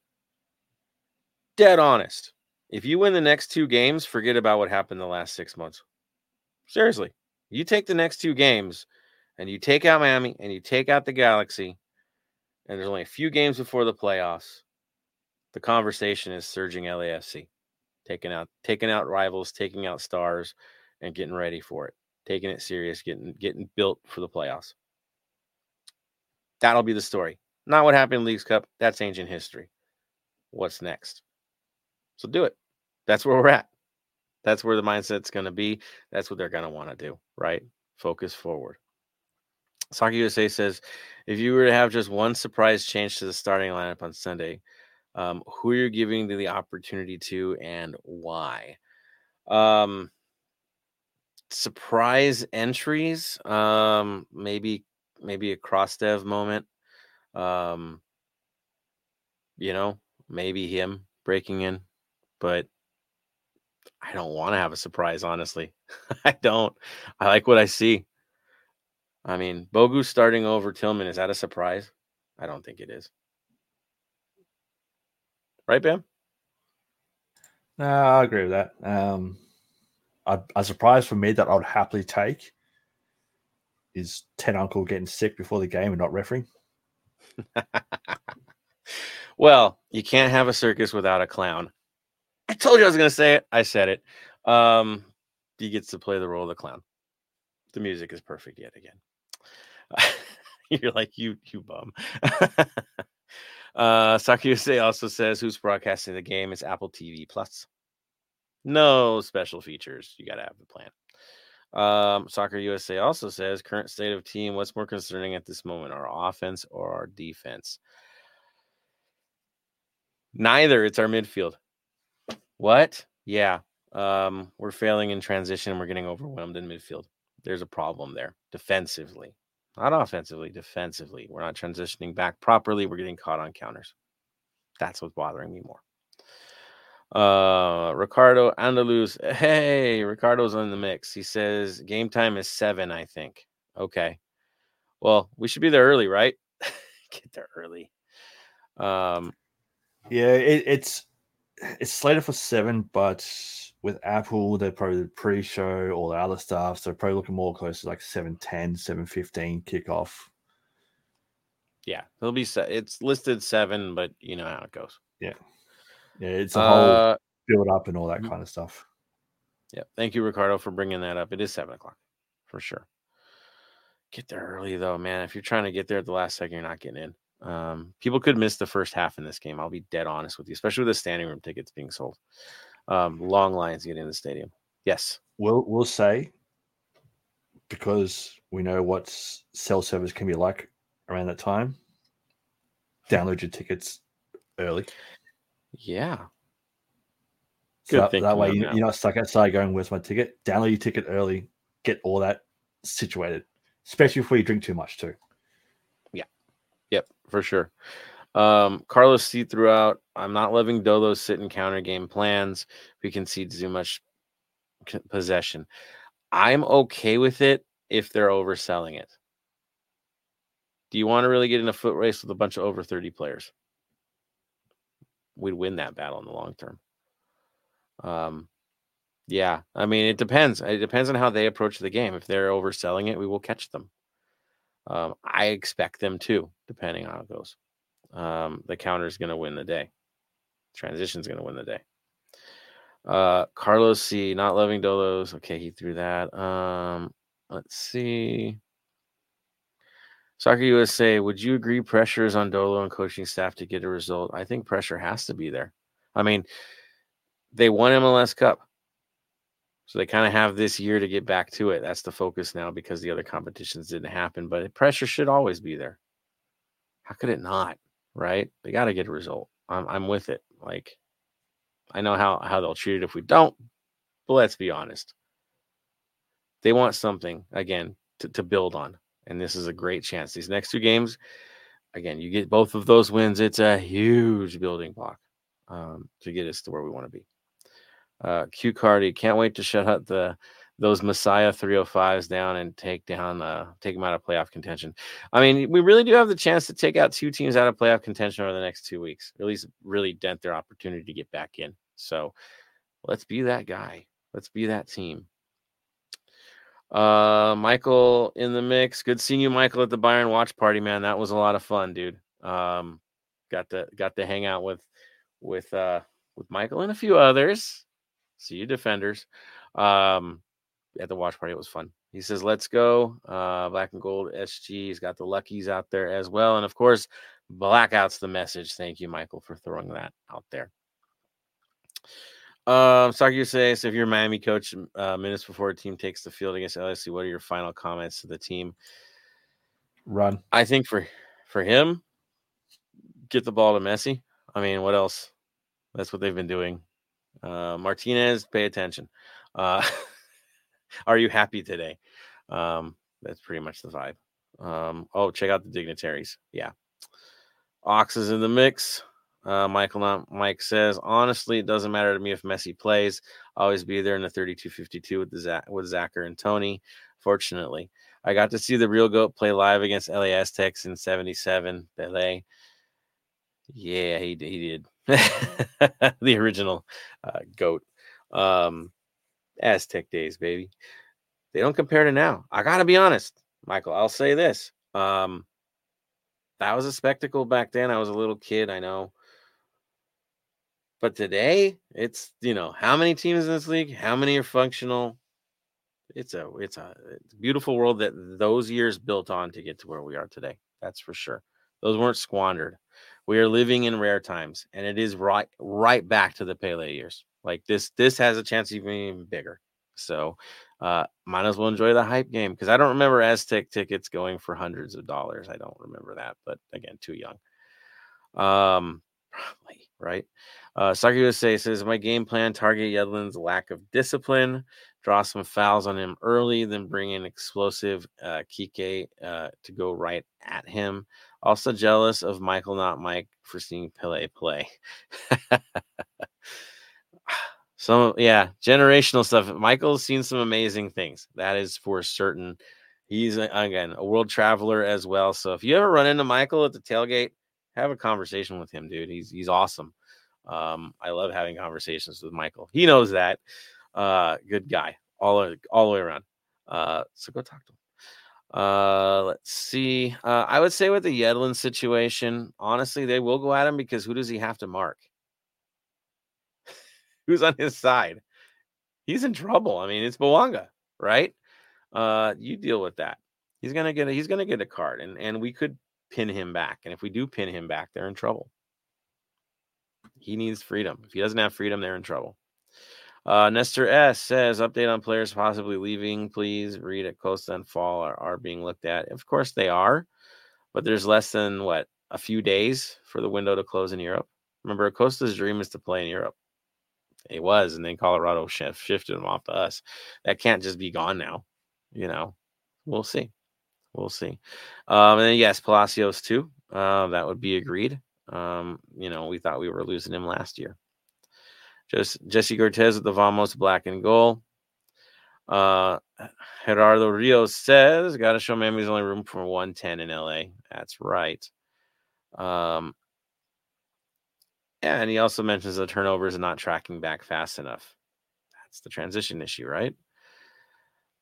dead honest. If you win the next two games, forget about what happened the last six months. Seriously, you take the next two games and you take out Miami and you take out the Galaxy, and there's only a few games before the playoffs. The conversation is surging LAFC, taking out taking out rivals, taking out stars, and getting ready for it, taking it serious, getting getting built for the playoffs. That'll be the story. Not what happened in Leagues Cup. That's ancient history. What's next? So do it. That's where we're at. That's where the mindset's going to be. That's what they're going to want to do, right? Focus forward. Soccer USA says, if you were to have just one surprise change to the starting lineup on Sunday, um, who are you giving the opportunity to and why? Um, surprise entries, um, maybe maybe a Krastev moment. Um, you know, maybe him breaking in, but I don't want to have a surprise, honestly. I don't. I like what I see. I mean, Bogu starting over Tillman, is that a surprise? I don't think it is. Right, Bam? No, I agree with that. Um, a, a surprise for me that I would happily take is Ten Uncle getting sick before the game and not refereeing. well, you can't have a circus without a clown. I told you I was to say it. I said it. Um, he gets to play the role of the clown. The music is perfect yet again. You're like you, you bum. uh, Sakuyase also says who's broadcasting the game is Apple TV Plus. No special features. You got to have the plan. Um, Soccer USA also says current state of team. What's more concerning at this moment, our offense or our defense? Neither. It's our midfield. What? Yeah. Um, we're failing in transition we're getting overwhelmed in midfield. There's a problem there defensively, not offensively, defensively. We're not transitioning back properly. We're getting caught on counters. That's what's bothering me more. Uh, Ricardo Andaluz. Hey, Ricardo's on the mix. He says game time is seven, I think. Okay. Well, we should be there early, right? Get there early. Um, yeah, it, it's it's slated for seven, but with Apple, they're probably pre-show all the other stuff, so probably looking more close to like 7 10, 7 15 kickoff. Yeah, it'll be se- it's listed seven, but you know how it goes. Yeah, Yeah, it's a whole Uh, build up and all that mhm. kind of stuff. yeah, thank you, Ricardo, for bringing that up. It is seven o'clock for sure. Get there early though, man. If you're trying to get there at the last second, you're not getting in. Um, people could miss the first half in this game. I'll be dead honest with you, especially with the standing room tickets being sold. Um, long lines getting in the stadium. Yes. We'll we'll say because we know what cell service can be like around that time. Download your tickets early. Yeah. So Good that, thinking that way you, you're not stuck outside going, "Where's my ticket?" Download your ticket early. Get all that situated, especially before you drink too much too. Yep, for sure. Um, Carlos C throughout. I'm not loving Dolo's sit and counter game plans. We concede too much possession. I'm okay with it if they're overselling it. Do you want to really get in a foot race with a bunch of over 30 players? We'd win that battle in the long term. Um, yeah, I mean, it depends. It depends on how they approach the game. If they're overselling it, we will catch them. Um, I expect them to, depending on how it goes. Um, the counter is going to win the day. Transition is going to win the day. Uh, Carlos C. Not loving Dolos. Okay, he threw that. Um, let's see. Soccer USA. Would you agree pressure is on Dolo and coaching staff to get a result? I think pressure has to be there. I mean, they won MLS Cup. So they kind of have this year to get back to it. That's the focus now because the other competitions didn't happen. But pressure should always be there. How could it not? Right? They got to get a result. I'm I'm with it. Like I know how how they'll treat it if we don't. But let's be honest. They want something again to, to build on. And this is a great chance. These next two games, again, you get both of those wins. It's a huge building block um, to get us to where we want to be. Uh, Q Cardi can't wait to shut up the those Messiah 305s down and take down uh take them out of playoff contention. I mean, we really do have the chance to take out two teams out of playoff contention over the next two weeks, at least really dent their opportunity to get back in. So let's be that guy. Let's be that team. Uh Michael in the mix. Good seeing you, Michael, at the Byron watch party, man. That was a lot of fun, dude. Um got to got to hang out with with uh with Michael and a few others. See you defenders. Um at the watch party. It was fun. He says, "Let's go." Uh, Black and Gold SG. He's got the luckies out there as well, and of course, blackouts the message. Thank you, Michael, for throwing that out there. Um, Saki you say, so if you're Miami coach, uh, minutes before a team takes the field against LSU, what are your final comments to the team? Run. I think for for him, get the ball to Messi. I mean, what else? That's what they've been doing. Uh, Martinez, pay attention. Uh, are you happy today? Um, that's pretty much the vibe. Um, oh, check out the dignitaries. Yeah. Ox is in the mix. Uh, Michael not Mike says, honestly, it doesn't matter to me if Messi plays. Always be there in the 32-52 with Zach, with Zachar and Tony. Fortunately, I got to see the real goat play live against LA Aztecs in 77. Pele. Yeah, he, he did. the original uh, goat. Um, Aztec days, baby. They don't compare to now. I gotta be honest, Michael. I'll say this. Um, that was a spectacle back then. I was a little kid, I know. But today, it's you know how many teams in this league, how many are functional. It's a it's a, it's a beautiful world that those years built on to get to where we are today. That's for sure. Those weren't squandered. We are living in rare times, and it is right right back to the Pele years. Like this, this has a chance even even bigger. So, uh, might as well enjoy the hype game because I don't remember Aztec tickets going for hundreds of dollars. I don't remember that, but again, too young. Um, probably right. Uh, Soccer USA says my game plan target Yedlin's lack of discipline, draw some fouls on him early, then bring in explosive uh, Kike uh, to go right at him. Also jealous of Michael, not Mike, for seeing Pele play. some yeah, generational stuff. Michael's seen some amazing things. That is for certain. He's a, again a world traveler as well. So if you ever run into Michael at the tailgate, have a conversation with him, dude. He's he's awesome. Um, I love having conversations with Michael. He knows that. Uh, good guy, all all the way around. Uh, so go talk to him. Uh, let's see. Uh, I would say with the Yedlin situation, honestly, they will go at him because who does he have to mark? Who's on his side? He's in trouble. I mean, it's Bouanga, right? Uh, you deal with that. He's gonna get a, he's gonna get a card, and and we could pin him back. And if we do pin him back, they're in trouble. He needs freedom. If he doesn't have freedom, they're in trouble. Uh, Nestor S says update on players possibly leaving. Please read Acosta and Fall are, are being looked at. Of course they are, but there's less than what a few days for the window to close in Europe. Remember, Costa's dream is to play in Europe. It was, and then Colorado shift, shifted him off to us. That can't just be gone now. You know, we'll see. We'll see. Um, and then yes, Palacios too. Uh, that would be agreed. Um, you know, we thought we were losing him last year. Just Jesse Cortez with the Vamos black and gold. Uh, Gerardo Rios says, "Got to show Miami's only room for 110 in LA." That's right. Um, and he also mentions the turnovers and not tracking back fast enough. That's the transition issue, right?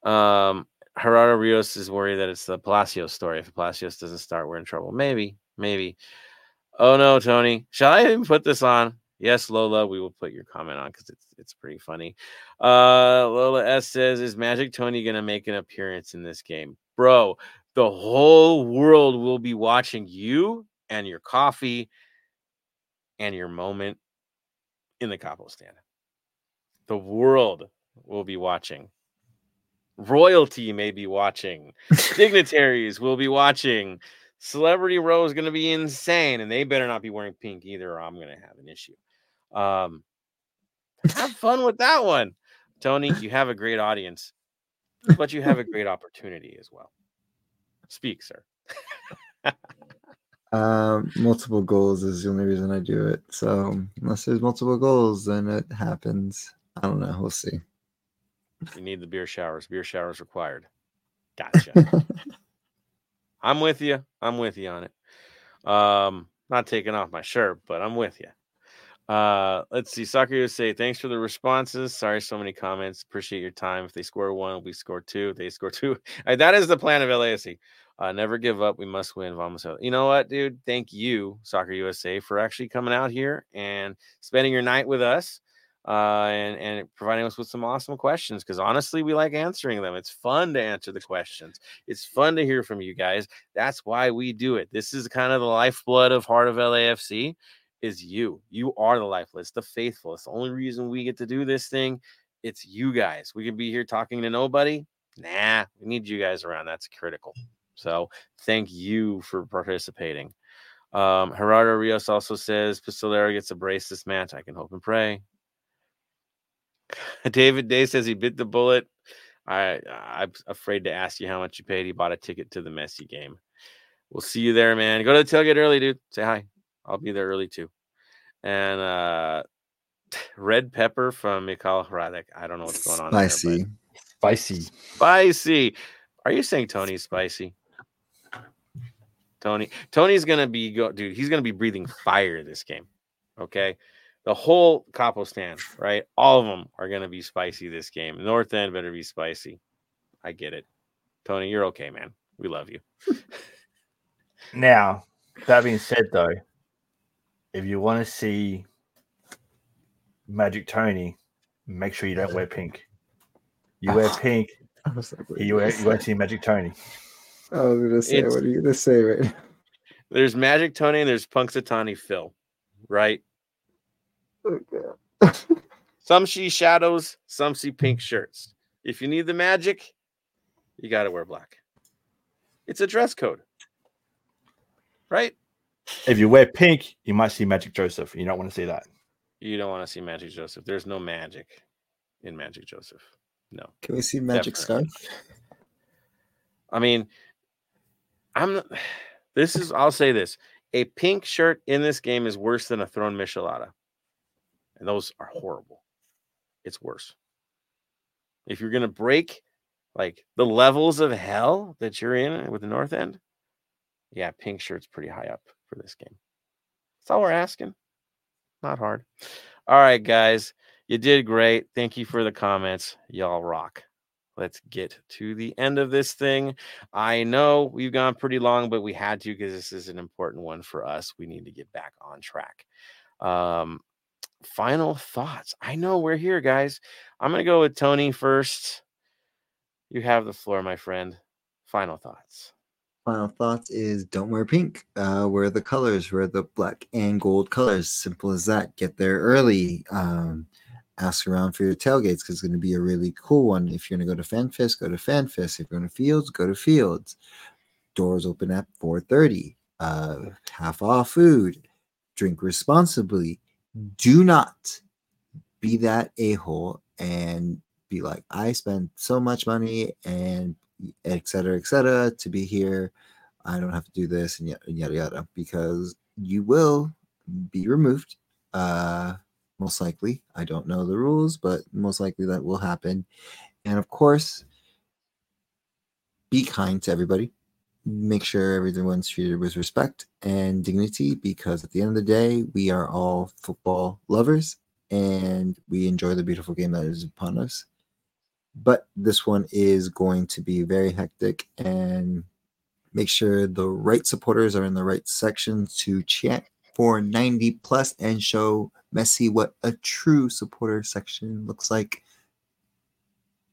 Um, Gerardo Rios is worried that it's the Palacios story. If Palacios doesn't start, we're in trouble. Maybe, maybe. Oh no, Tony. Shall I even put this on? Yes, Lola, we will put your comment on because it's it's pretty funny. Uh Lola S says, Is Magic Tony gonna make an appearance in this game? Bro, the whole world will be watching you and your coffee and your moment in the capo stand. The world will be watching. Royalty may be watching. Dignitaries will be watching. Celebrity Row is going to be insane, and they better not be wearing pink either, or I'm going to have an issue. Um, have fun with that one, Tony. You have a great audience, but you have a great opportunity as well. Speak, sir. Um, multiple goals is the only reason I do it. So unless there's multiple goals, then it happens. I don't know. We'll see. You need the beer showers. Beer showers required. Gotcha. I'm with you. I'm with you on it. Um, not taking off my shirt, but I'm with you. Uh, let's see. Soccer USA, thanks for the responses. Sorry, so many comments. Appreciate your time. If they score one, we score two. If they score two. that is the plan of LAFC. Uh, never give up. We must win. Vamos. You know what, dude? Thank you, Soccer USA, for actually coming out here and spending your night with us uh, and and providing us with some awesome questions. Because honestly, we like answering them. It's fun to answer the questions. It's fun to hear from you guys. That's why we do it. This is kind of the lifeblood of Heart of LAFC. Is you. You are the lifeless, the faithful. It's the only reason we get to do this thing. It's you guys. We can be here talking to nobody. Nah, we need you guys around. That's critical. So thank you for participating. Um, Gerardo Rios also says Pistolero gets a brace this match. I can hope and pray. David Day says he bit the bullet. I I'm afraid to ask you how much you paid. He bought a ticket to the Messi game. We'll see you there, man. Go to the tailgate early, dude. Say hi. I'll be there early too. And uh red pepper from Mikhail Hradek. I don't know what's going on. Spicy. There, Spicy. spicy. Are you saying Tony's spicy? Tony. Tony's gonna be go, dude. He's gonna be breathing fire this game. Okay, the whole capo stand, right? All of them are gonna be spicy this game. North end better be spicy. I get it. Tony, you're okay, man. We love you. Now, that being said, though, if you want to see Magic Tony, make sure you don't wear pink. You wear pink, like, you, you wear, gonna you won't see Magic Tony. I was gonna say, It's- what are you gonna say right now? There's Magic Tony and there's Punxsutawney Phil, right? Oh, okay. Some see shadows, some see pink shirts. If you need the magic, you got to wear black. It's a dress code, right? If you wear pink, you might see Magic Joseph. You don't want to see that. You don't want to see Magic Joseph. There's no magic in Magic Joseph. No. Can we see Magic Definitely. Star? I mean, I'm not, this is I'll say this. A pink shirt in this game is worse than a thrown Michelada. And those are horrible. It's worse. If you're gonna break like the levels of hell that you're in with the North End, yeah, pink shirt's pretty high up for this game. That's all we're asking. Not hard. All right, guys. You did great. Thank you for the comments. Y'all rock. let's get to the end of this thing. I know we've gone pretty long, but we had to because this is an important one for us. We need to get back on track. Um, final thoughts. I know we're here, guys. I'm going to go with Tony first. You have the floor, my friend. Final thoughts. Final thoughts is don't wear pink. Uh, wear the colors, wear the black and gold colors. Simple as that. Get there early. Um, ask around for your tailgates because it's going to be a really cool one. If you're going to go to FanFest, go to FanFest. If you're going to Fields, go to Fields. Doors open at 4:30. Uh, half off food. Drink responsibly. Do not be that a hole and be like, I spent so much money and et cetera, et cetera, to be here. I don't have to do this and yada yada yada because you will be removed. Uh, most likely. I don't know the rules, but most likely that will happen. And of course, be kind to everybody. Make sure everyone's treated with respect and dignity because at the end of the day, we are all football lovers and we enjoy the beautiful game that is upon us. But this one is going to be very hectic and make sure the right supporters are in the right section to chant for 90 plus and show Messi what a true supporter section looks like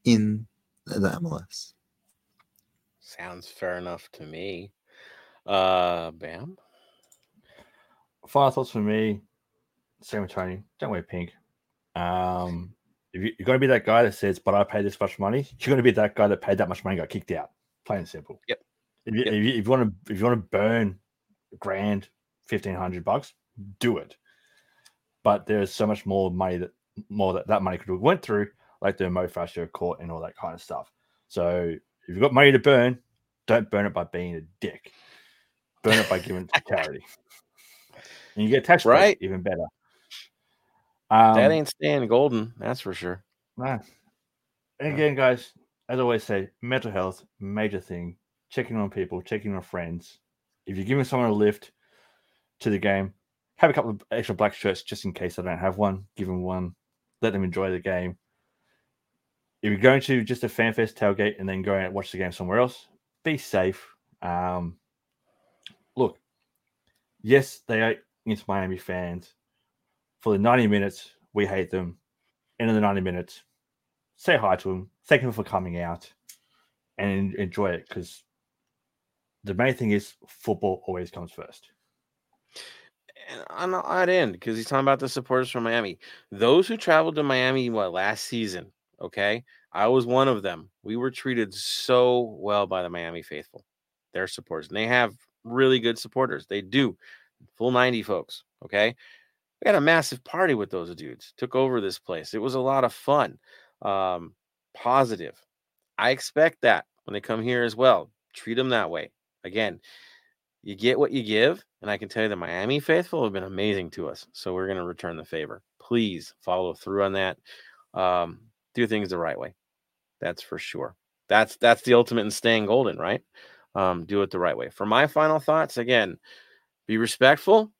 in the MLS. Sounds fair enough to me. Uh, Bam. Final thoughts for me. Same with Tony. Don't wear pink. Um, if you, are going to be that guy that says, "But I paid this much money," you're going to be that guy that paid that much money got kicked out. Plain and simple. Yep. If you, Yep. if you, if you want to, if you want to burn a grand, fifteen hundred bucks, do it. But there's so much more money that more that that money could have went through, like the Mo Fascio court and all that kind of stuff. So if you've got money to burn, don't burn it by being a dick. Burn it by giving it to charity. And you get tax Right. even better. Um, that ain't staying golden, that's for sure. Nah. And again, guys, as I always say, mental health, major thing. Checking on people, checking on friends. If you're giving someone a lift to the game, have a couple of extra black shirts just in case they don't have one. Give them one. Let them enjoy the game. If you're going to just a FanFest tailgate and then go and watch the game somewhere else, be safe. Um, look, yes, they are Inter Miami fans. For the 90 minutes, we hate them. End of the 90 minutes, say hi to them. Thank them for coming out and enjoy it because the main thing is football always comes first. And I'm I'd end because he's talking about the supporters from Miami. Those who traveled to Miami what last season, okay? I was one of them. We were treated so well by the Miami faithful, their supporters. And they have really good supporters. They do. Full 90 folks, okay? We had a massive party with those dudes. Took over this place. It was a lot of fun. Um positive. I expect that when they come here as well. Treat them that way. Again, you get what you give. And I can tell you the Miami faithful have been amazing to us. So we're going to return the favor. Please follow through on that. Um, do things the right way. That's for sure. That's that's the ultimate in staying golden, right? Um, do it the right way. For my final thoughts, again, be respectful,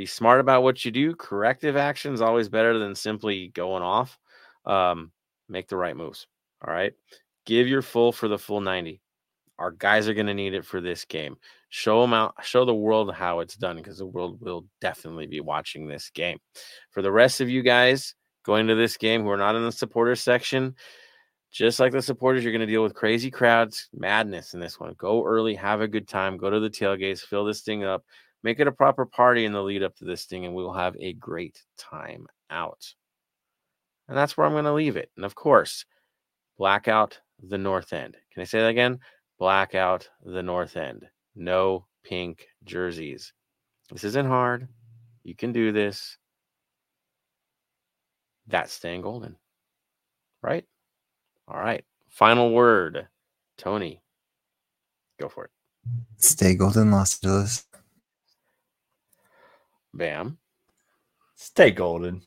be smart about what you do. Corrective action is always better than simply going off. Um, make the right moves. All right. Give your full for the full 90. Our guys are going to need it for this game. Show them out, show the world how it's done because the world will definitely be watching this game. For the rest of you guys going to this game who are not in the supporter section, just like the supporters, you're going to deal with crazy crowds, madness in this one. Go early, have a good time, go to the tailgates, fill this thing up, make it a proper party in the lead up to this thing, and we will have a great time out. And that's where I'm going to leave it. And of course, blackout the north end. Can I say that again? Blackout the north end. No pink jerseys. This isn't hard. You can do this. That's staying golden. Right? All right. Final word. Tony. Go for it. Stay golden, Los Angeles. Bam. Stay golden.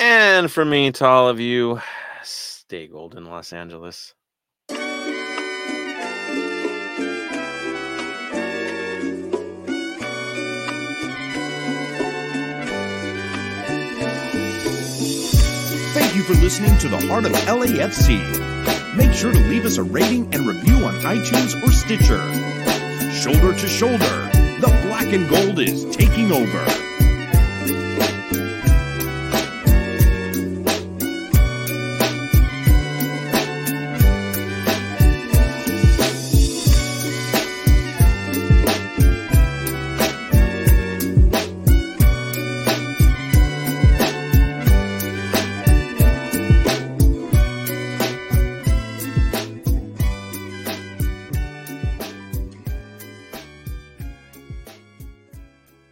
And for me to all of you, stay golden, Los Angeles. Thank you for listening to the Heart of LAFC. Make sure to leave us a rating and review on iTunes or Stitcher. Shoulder to shoulder, the black and gold is taking over.